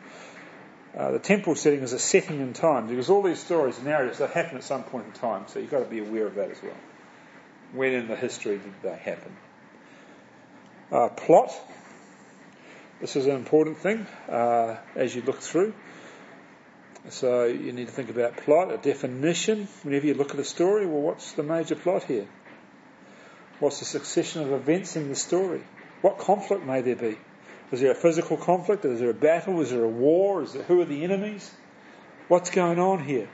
Uh, the temporal setting is a setting in time because all these stories and narratives they happen at some point in time, so you've got to be aware of that as well. When in the history did they happen? Uh, plot. This is an important thing uh, as you look through. So you need to think about plot, a definition. Whenever you look at a story, well, what's the major plot here? What's the succession of events in the story? What conflict may there be? Is there a physical conflict? Is there a battle? Is there a war? Is there, who are the enemies? What's going on here?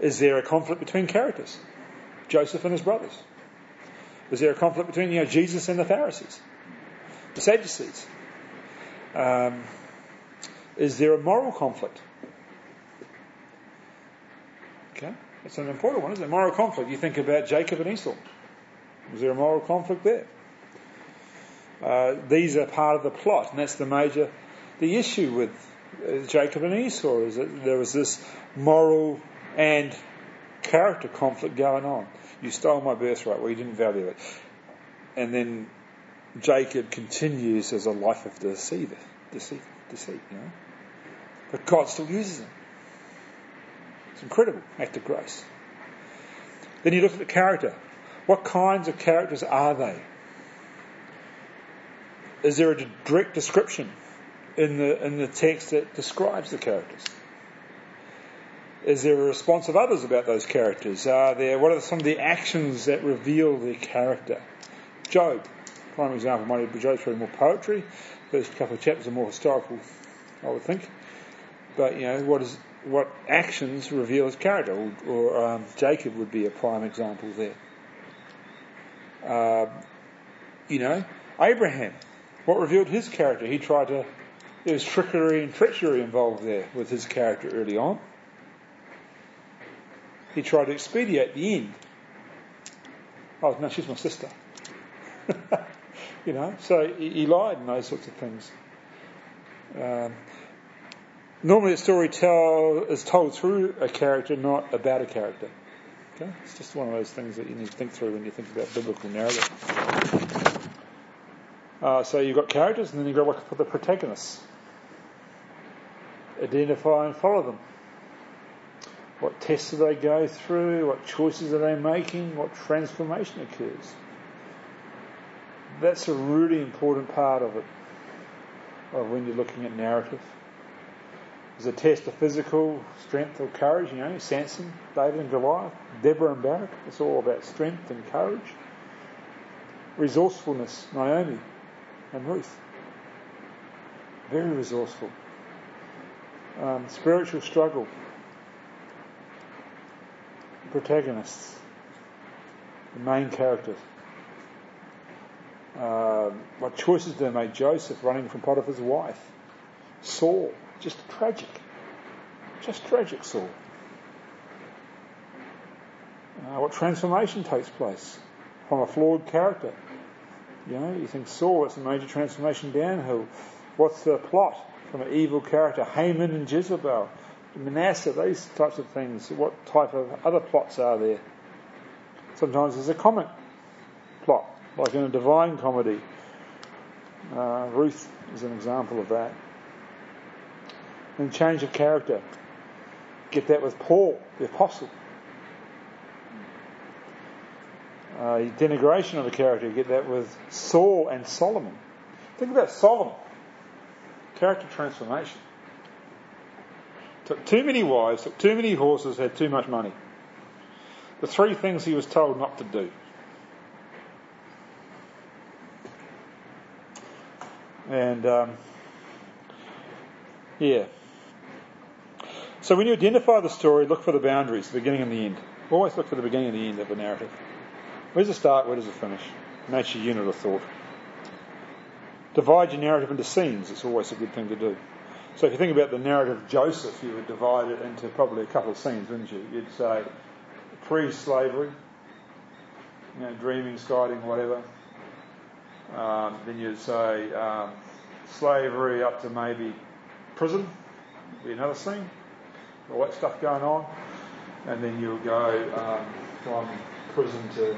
Is there a conflict between characters? Joseph and his brothers. Is there a conflict between you know, Jesus and the Pharisees? The Sadducees? Um, is there a moral conflict? Okay, that's an important one, isn't it? Moral conflict. You think about Jacob and Esau. Was there a moral conflict there? Uh, these are part of the plot, and that's the major, the issue with uh, Jacob and Esau is that there was this moral and character conflict going on. You stole my birthright, well, you didn't value it. And then Jacob continues as a life of deceit, deceit, deceit, you know. But God still uses him. It's incredible act of grace. Then you look at the character. What kinds of characters are they? Is there a direct description in the, in the text that describes the characters? Is there a response of others about those characters? Are there, what are some of the actions that reveal their character? Job, prime example, might be Job's probably more poetry. First couple of chapters are more historical, I would think. But, you know, what is, what actions reveal his character? Or, or um, Jacob would be a prime example there. Uh, you know, Abraham, what revealed his character? He tried to, there was trickery and treachery involved there with his character early on. He tried to expedite the end. Oh, no, she's my sister. [laughs] you know, so he, lied and those sorts of things. Um, normally, a story tell, is told through a character, not about a character. Okay? It's just one of those things that you need to think through when you think about biblical narrative. Uh, so you've got characters, and then you've got to look for the protagonists. Identify and follow them. What tests do they go through? What choices are they making? What transformation occurs? That's a really important part of it, of when you're looking at narrative. There's a test of physical strength or courage, you know, Samson, David and Goliath, Deborah and Barak. It's all about strength and courage. Resourcefulness, Naomi and Ruth. Very resourceful. Um, spiritual struggle. Protagonists. The main characters. Uh, what choices do they make? Joseph running from Potiphar's wife. Saul just tragic. Just tragic, Saul. Uh, what transformation takes place from a flawed character? You know, you think Saul, it's a major transformation downhill. What's the plot from an evil character? Haman and Jezebel, Manasseh, these types of things. What type of other plots are there? Sometimes there's a comic plot, like in a divine comedy. Uh, Ruth is an example of that and change of character. Get that with Paul, the apostle. Uh, denigration of a character, get that with Saul and Solomon. Think about Solomon. Character transformation. Took too many wives, took too many horses, had too much money. The three things he was told not to do. And, um, yeah. So when you identify the story, look for the boundaries, the beginning and the end. Always look for the beginning and the end of a narrative. Where does it start? Where does it finish? That's your unit of thought. Divide your narrative into scenes. It's always a good thing to do. So if you think about the narrative of Joseph, you would divide it into probably a couple of scenes, wouldn't you? You'd say pre-slavery, you know, dreaming, skyding, whatever. Um, then you'd say um, slavery up to maybe prison, be another scene all that stuff going on, and then you'll go um, from prison to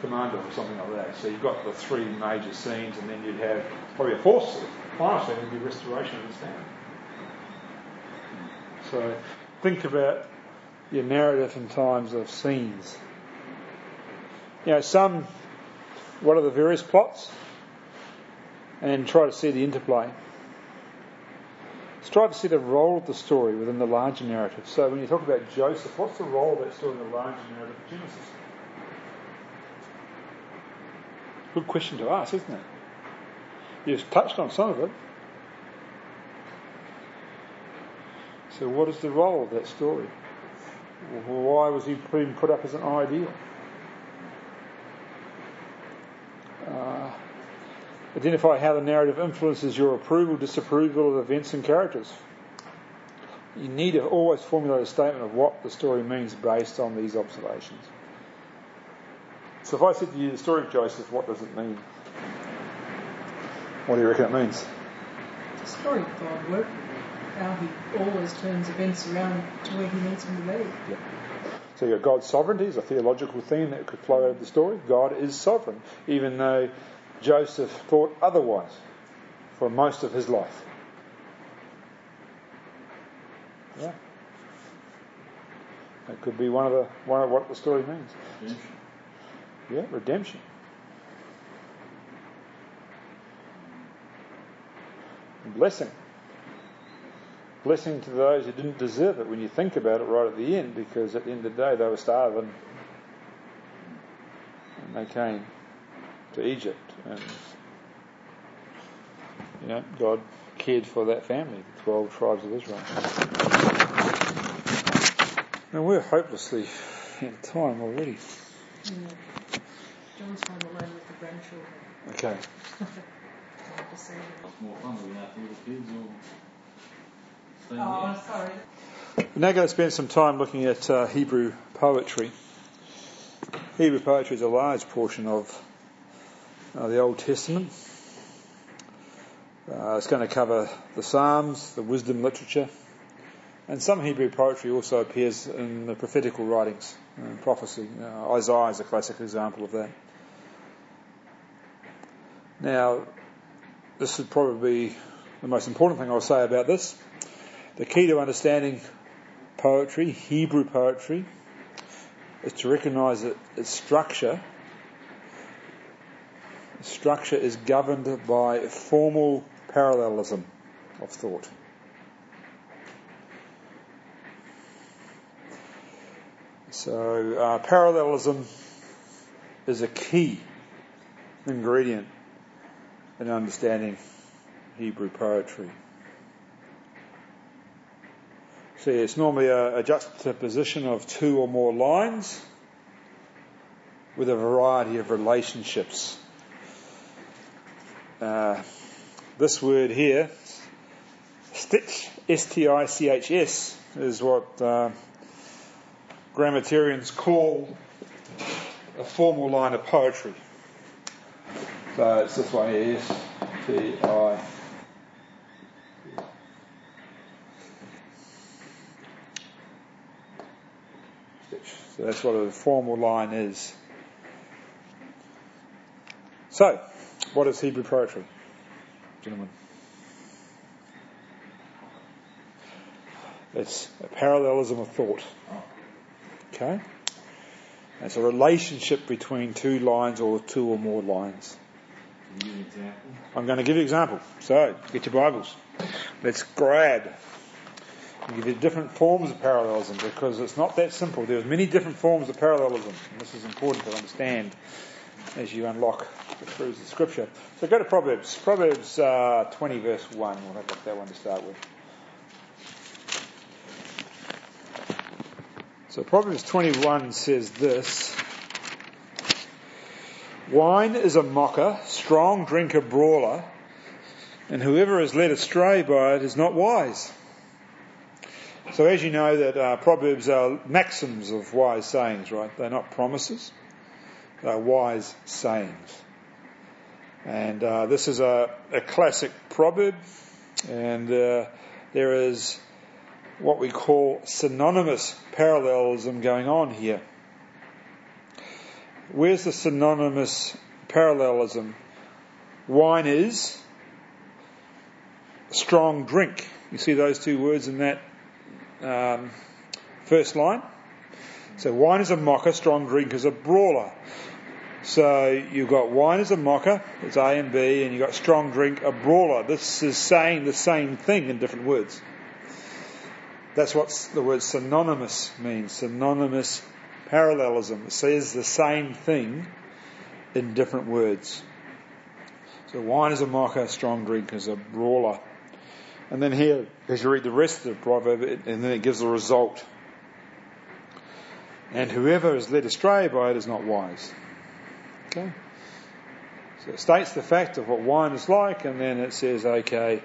commander or something like that. So you've got the three major scenes, and then you'd have probably a fourth final scene would be restoration of the stand. So think about your narrative in times of scenes. You know, some, what are the various plots? And try to see the interplay. Strive to see the role of the story within the larger narrative. So when you talk about Joseph, what's the role of that story in the larger narrative of Genesis? Good question to ask, isn't it? You've touched on some of it. So what is the role of that story? Why was he being put up as an ideal? Identify how the narrative influences your approval, disapproval of events and characters. You need to always formulate a statement of what the story means based on these observations. So if I said to you the story of Joseph, what does it mean? What do you reckon it means? The story of God working, how he always turns events around to where he needs them to be. Yeah. So you've got God's sovereignty is a theological theme that could flow out of the story. God is sovereign, even though Joseph thought otherwise for most of his life. Yeah. That could be one of the one of what the story means. Redemption. Yeah, redemption. blessing. Blessing to those who didn't deserve it when you think about it right at the end, because at the end of the day they were starving and they came to Egypt and you know, God cared for that family, the 12 tribes of Israel. Now we're hopelessly in time already. Yeah. John's home alone with the grandchildren. Okay. [laughs] I have to that. It's more fun looking after little kids or Oh, sorry. We're now going to spend some time looking at uh, Hebrew poetry. Hebrew poetry is a large portion of uh, the Old Testament. Uh, it's going to cover the Psalms, the wisdom literature, and some Hebrew poetry also appears in the prophetical writings and prophecy. Uh, Isaiah is a classic example of that. Now, this is probably the most important thing I'll say about this. The key to understanding poetry, Hebrew poetry, is to recognize its structure structure is governed by formal parallelism of thought. So uh, parallelism is a key ingredient in understanding Hebrew poetry. See, it's normally a, a juxtaposition of two or more lines with a variety of relationships. Uh, this word here, stich, S-T-I-C-H-S, is what uh, grammarians call a formal line of poetry. So it's this one here, S-T-I. So that's what a formal line is. So, what is Hebrew poetry, gentlemen? It's a parallelism of thought. Okay? It's a relationship between two lines or two or more lines. Can you give an example? I'm going to give you an example. So, get your Bibles. Let's grab. I'll give you different forms of parallelism because it's not that simple. There's many different forms of parallelism. And this is important to understand as you unlock the truths of Scripture. So go to Proverbs. Proverbs uh, 20 verse 1. We'll have that one to start with. So Proverbs 21 says this. Wine is a mocker, strong drink a brawler, and whoever is led astray by it is not wise. So as you know that uh, Proverbs are maxims of wise sayings, right? They're not promises. They're wise sayings. And uh, this is a, a classic proverb, and uh, there is what we call synonymous parallelism going on here. Where's the synonymous parallelism? Wine is strong drink. You see those two words in that um, first line? So wine is a mocker, strong drink is a brawler. So you've got wine as a mocker, it's A and B, and you've got strong drink, a brawler. This is saying the same thing in different words. That's what the word synonymous means. Synonymous parallelism. It says the same thing in different words. So wine is a mocker, strong drink is a brawler. And then here, as you read the rest of the proverb, it, and then it gives the result. And whoever is led astray by it is not wise. Okay? So it states the fact of what wine is like, and then it says, okay,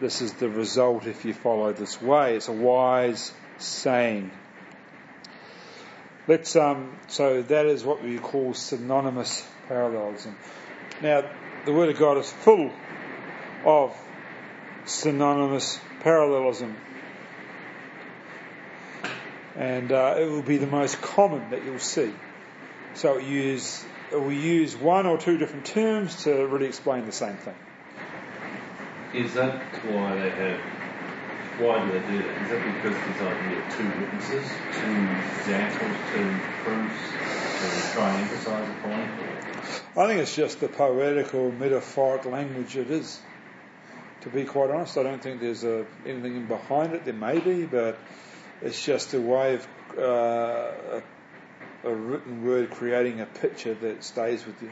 this is the result if you follow this way. It's a wise saying. Let's um, so that is what we call synonymous parallelism. Now, the Word of God is full of synonymous parallelism, and uh, it will be the most common that you'll see. So it use will use one or two different terms to really explain the same thing. Is that why they have? Why do they do that? Is that because there's like two witnesses, two examples, two proofs to try and emphasise a point? I think it's just the poetical, metaphoric language it is To be quite honest, I don't think there's a, anything behind it. There may be, but it's just a way of uh, a, written word creating a picture that stays with you.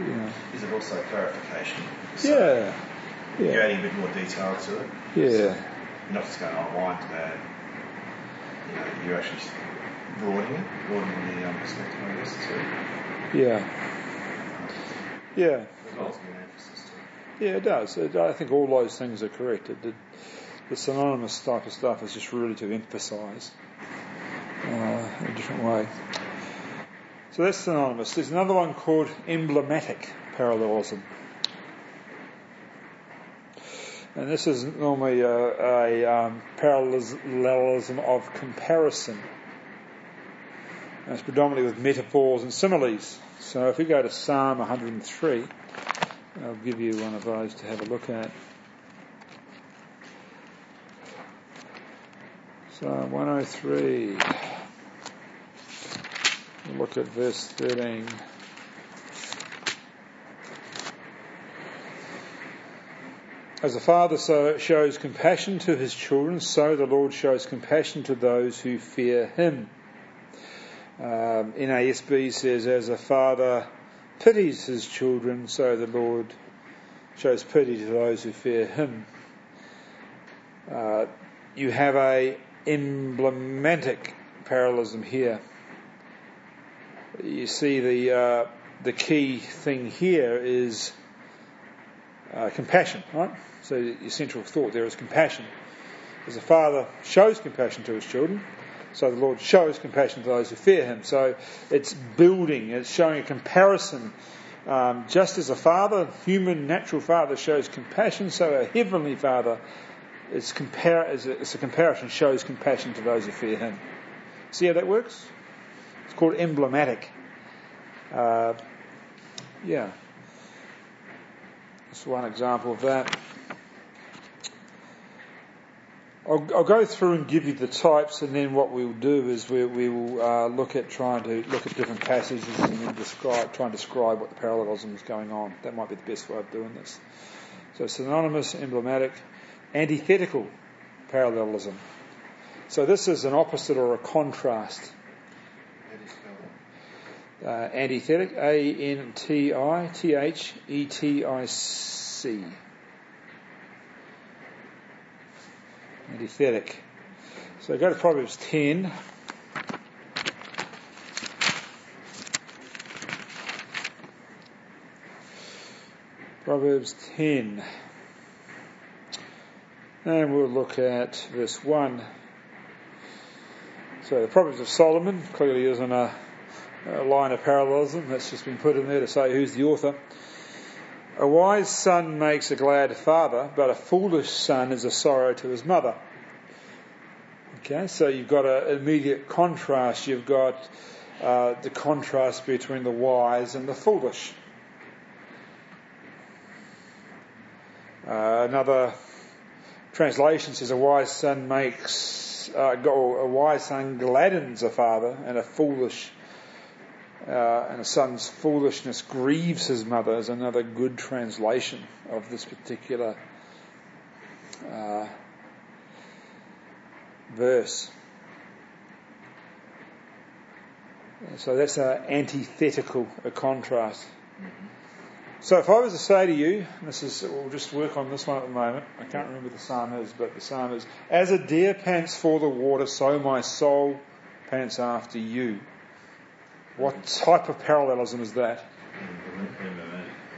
Yeah. Is it also clarification? Yeah. You're adding a bit more detail to it. Yeah. You're not just going, oh, wine's bad. You know, you're actually broadening it, broadening the um, perspective, I guess, too. Yeah. Yeah. There's lots of emphasis to. Yeah, it does. It, I think all those things are correct. It, the, the synonymous type of stuff is just really to emphasise uh, in a different way. So that's synonymous. There's another one called emblematic parallelism. And this is normally a, a um, parallelism of comparison. And it's predominantly with metaphors and similes. So if we go to Psalm 103, I'll give you one of those to have a look at. Psalm 103. Look at verse 13. As a father so shows compassion to his children, so the Lord shows compassion to those who fear him. Um, NASB says, as a father pities his children, so the Lord shows pity to those who fear him. Uh, you have a emblematic parallelism here. You see the uh, the key thing here is uh, compassion, right? So your central thought there is compassion. As a father shows compassion to his children, so the Lord shows compassion to those who fear him. So it's building, it's showing a comparison. Um, just as a father, human, natural father, shows compassion, so a heavenly father is compare, is a, it's a comparison, shows compassion to those who fear him. See how that works? It's called emblematic. Uh, yeah. That's one example of that. I'll, I'll, go through and give you the types, and then what we'll do is we, we will uh, look at trying to look at different passages and then describe, try and describe what the parallelism is going on. That might be the best way of doing this. So synonymous, emblematic, antithetical parallelism. So this is an opposite or a contrast. How do you spell that? Uh, antithetic, A N T I T H E T I C. Antithetic. So go to Proverbs 10. Proverbs 10. And we'll look at verse 1. So the Proverbs of Solomon clearly isn't a, a line of parallelism that's just been put in there to say who's the author. A wise son makes a glad father, but a foolish son is a sorrow to his mother. Okay, so you've got an immediate contrast. You've got uh, the contrast between the wise and the foolish. Uh, another translation says a wise son makes, uh, a wise son gladdens a father, and a foolish uh, and a son's foolishness grieves his mother is another good translation of this particular uh, verse. So that's an antithetical, a contrast. So if I was to say to you, this is, we'll just work on this one at the moment. I can't remember the psalm is, but the psalm is, as a deer pants for the water, so my soul pants after you. What type of parallelism is that?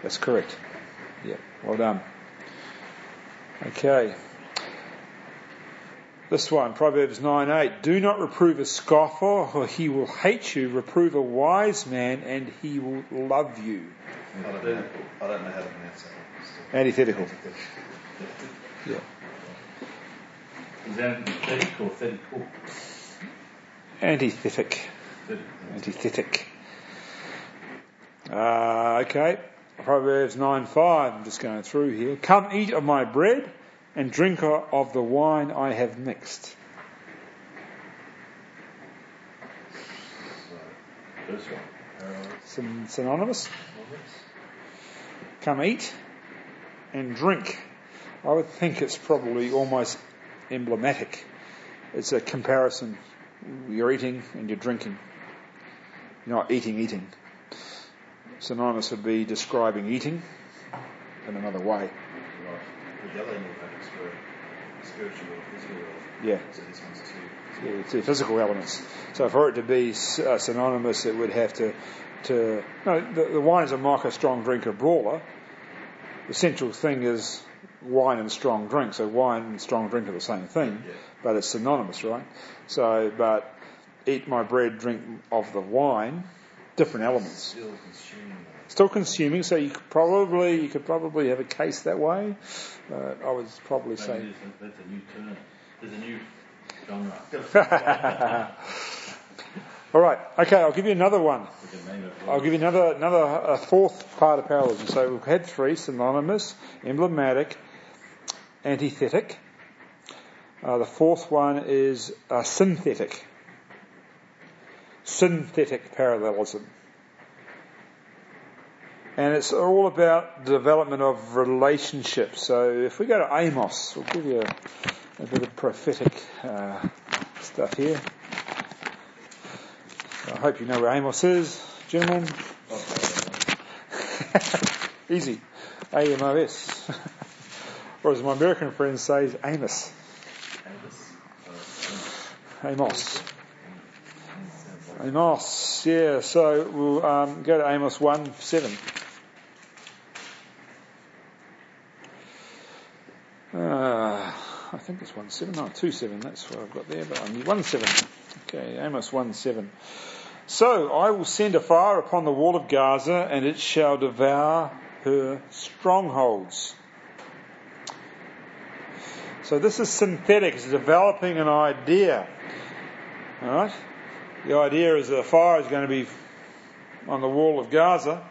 That's correct. Yeah, well done. Okay. This one, Proverbs 9 8. Do not reprove a scoffer, or he will hate you. Reprove a wise man, and he will love you. I don't know, I don't know how to pronounce that. Antithetical. Yeah. Is that antithetic or thetical? Antithetic. Antithetic. Uh, okay. Proverbs 9 5. I'm just going through here. Come eat of my bread and drink of the wine I have mixed. First one. Synonymous. Come eat and drink I would think it's probably almost emblematic. It's a comparison. You're eating and you're drinking. You're not eating, eating. Synonymous would be describing eating in another way. The yellow pneumatics were spiritual or physical. Yeah. So this one's too. Yeah, the physical elements. So for it to be uh, synonymous, it would have to, to no, the, the wine is a mocker, strong drinker, brawler. The central thing is wine and strong drink. So wine and strong drink are the same thing, Yeah. but it's synonymous, right? So, but eat my bread, drink of the wine, different elements. Still consuming. Still consuming, so you could probably you could probably have a case that way. Uh, I would probably Maybe say there's a, that's a new term. There's a new genre. [laughs] [laughs] All right. Okay, I'll give you another one. We can name it. I'll give you another another a fourth part of parallelism. So we've had three: synonymous, emblematic, antithetic. Uh, the fourth one is uh, synthetic. Synthetic parallelism. And it's all about the development of relationships. So if we go to Amos, we'll give you a, a bit of prophetic uh, stuff here. I hope you know where Amos is, gentlemen. [laughs] Easy. A-M-O-S. or as my American friends say, Amos. Amos. Amos, yeah. So we'll um, go to Amos 1 7. Uh, I think it's 1 7. No, 2 7. That's what I've got there. But need 1 7. Okay, Amos 1 7. So I will send a fire upon the wall of Gaza, and it shall devour her strongholds. So this is synthetic. It's developing an idea. All right. The idea is that a fire is going to be on the wall of Gaza.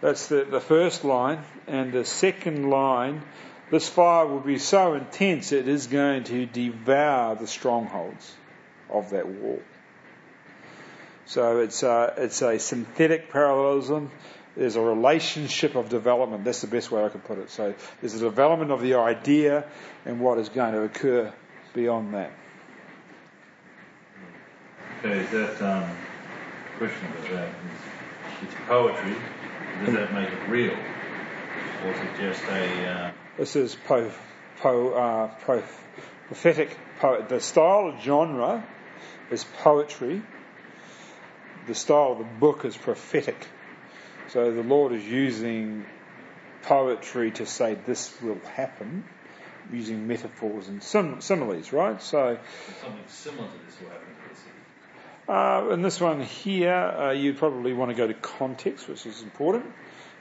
That's the, the first line. And the second line, this fire will be so intense it is going to devour the strongholds of that wall. So it's a, it's a synthetic parallelism. There's a relationship of development. That's the best way I could put it. So there's a development of the idea and what is going to occur beyond that. Okay, is that um, question about that? It's poetry. Does that make it real, or is it just a? Uh, This is po, po, uh, pro, prophetic poet. The style of genre is poetry. The style of the book is prophetic. So the Lord is using poetry to say this will happen, using metaphors and sim- similes, right? So something similar to this will happen to the city. Uh, in this one here, uh, you probably want to go to context, which is important,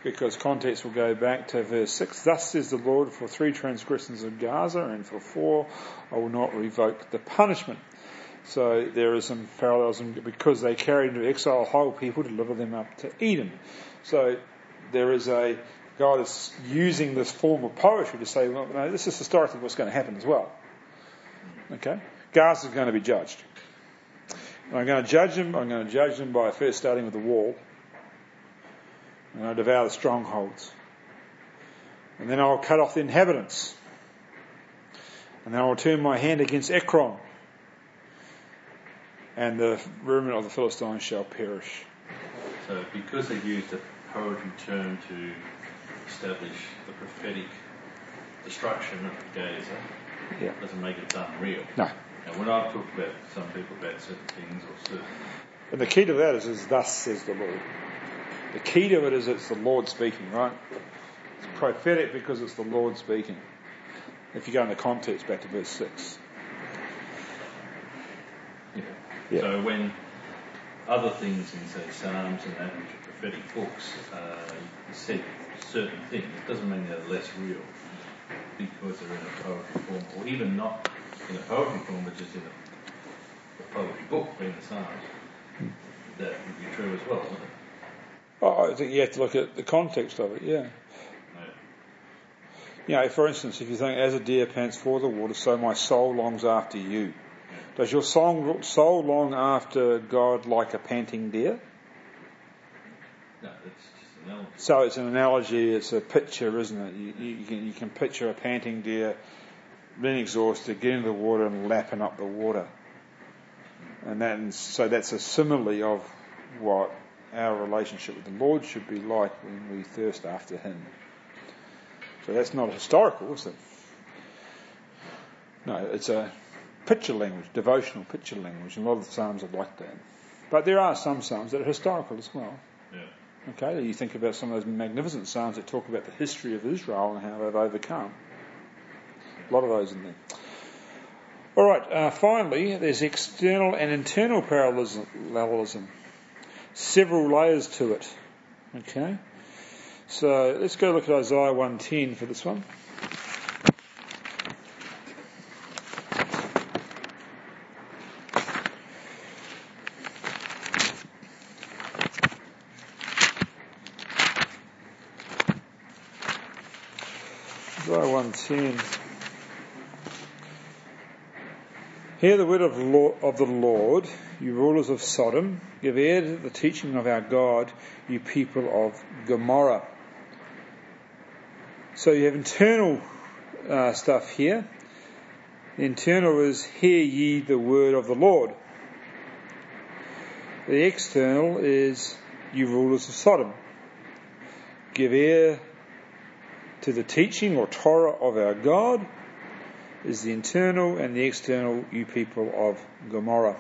because context will go back to verse 6. Thus says the Lord, for three transgressions of Gaza, and for four I will not revoke the punishment. So there is some parallelism because they carried into exile whole people to deliver them up to Edom. So there is a God is using this form of poetry to say, well, no, this is historically what's going to happen as well. Okay, Gaza is going to be judged. I'm going to judge them. I'm going to judge them by first starting with the wall. And I'll devour the strongholds. And then I'll cut off the inhabitants. And then I'll turn my hand against Ekron. And the remnant of the Philistines shall perish. So because they used a poetry term to establish the prophetic destruction of Gaza, Yeah. doesn't make it unreal. No. Now, when I've talked about some people about certain things or certain, And the key to that is, is thus says the Lord. The key to it is it's the Lord speaking, right? It's prophetic because it's the Lord speaking. If you go in the context back to verse 6. yeah. Yeah. So when other things in say Psalms and that which are prophetic books uh, said certain things, it doesn't mean they're less real because they're in a poetry form, or even not in a poetry form, but just in a, a poetry book, being the Psalms. That would be true as well, wouldn't it? Oh, I think you have to look at the context of it, yeah. No. You know, for instance, if you think, as a deer pants for the water, so my soul longs after you. Does your song, soul long after God like a panting deer? No, that's just analogy. So it's an analogy, it's a picture, isn't it? You, you, can, you can picture a panting deer being exhausted, getting to the water and lapping up the water. And that, and so that's a simile of what our relationship with the Lord should be like when we thirst after Him. So that's not historical, is it? No, it's a picture language, devotional picture language, and a lot of the Psalms are like that. But there are some Psalms that are historical as well. Yeah. Okay, you think about some of those magnificent Psalms that talk about the history of Israel and how they've overcome. A lot of those in there. All right, uh, finally, there's external and internal parallelism. Several layers to it. Okay? So let's go look at Isaiah 110 for this one. Isaiah 110. Hear the word of, of the Lord, you rulers of Sodom. Give ear to the teaching of our God, you people of Gomorrah. So you have internal uh, stuff here. The internal is, Hear ye the word of the Lord. The external is, You rulers of Sodom. Give ear to the teaching or Torah of our God is the internal and the external you people of Gomorrah.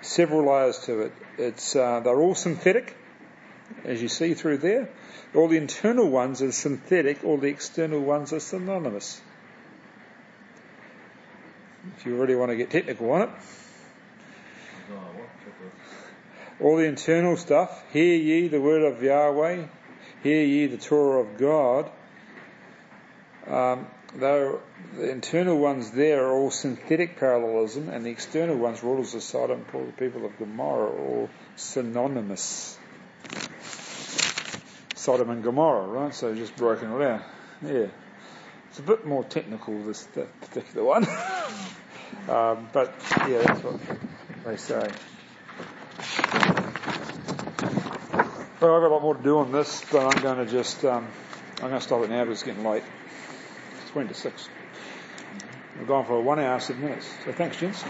Several layers to it. It's uh, they're all synthetic, as you see through there. All the internal ones are synthetic. All the external ones are synonymous. If you really want to get technical on it. All the internal stuff. Hear ye the word of Yahweh. Hear ye the Torah of God. Um, though the internal ones there are all synthetic parallelism, and the external ones, rulers of Sodom, people of Gomorrah, are all synonymous. Sodom and Gomorrah, right? So just broken it out. Yeah. It's a bit more technical, this particular one. [laughs] um, but yeah, that's what they say. Well, I've got a lot more to do on this, but I'm going to just, um, I'm going to stop it now because it's getting late. It's 20 to 6. We've gone for one hour, seven minutes. So thanks, gents.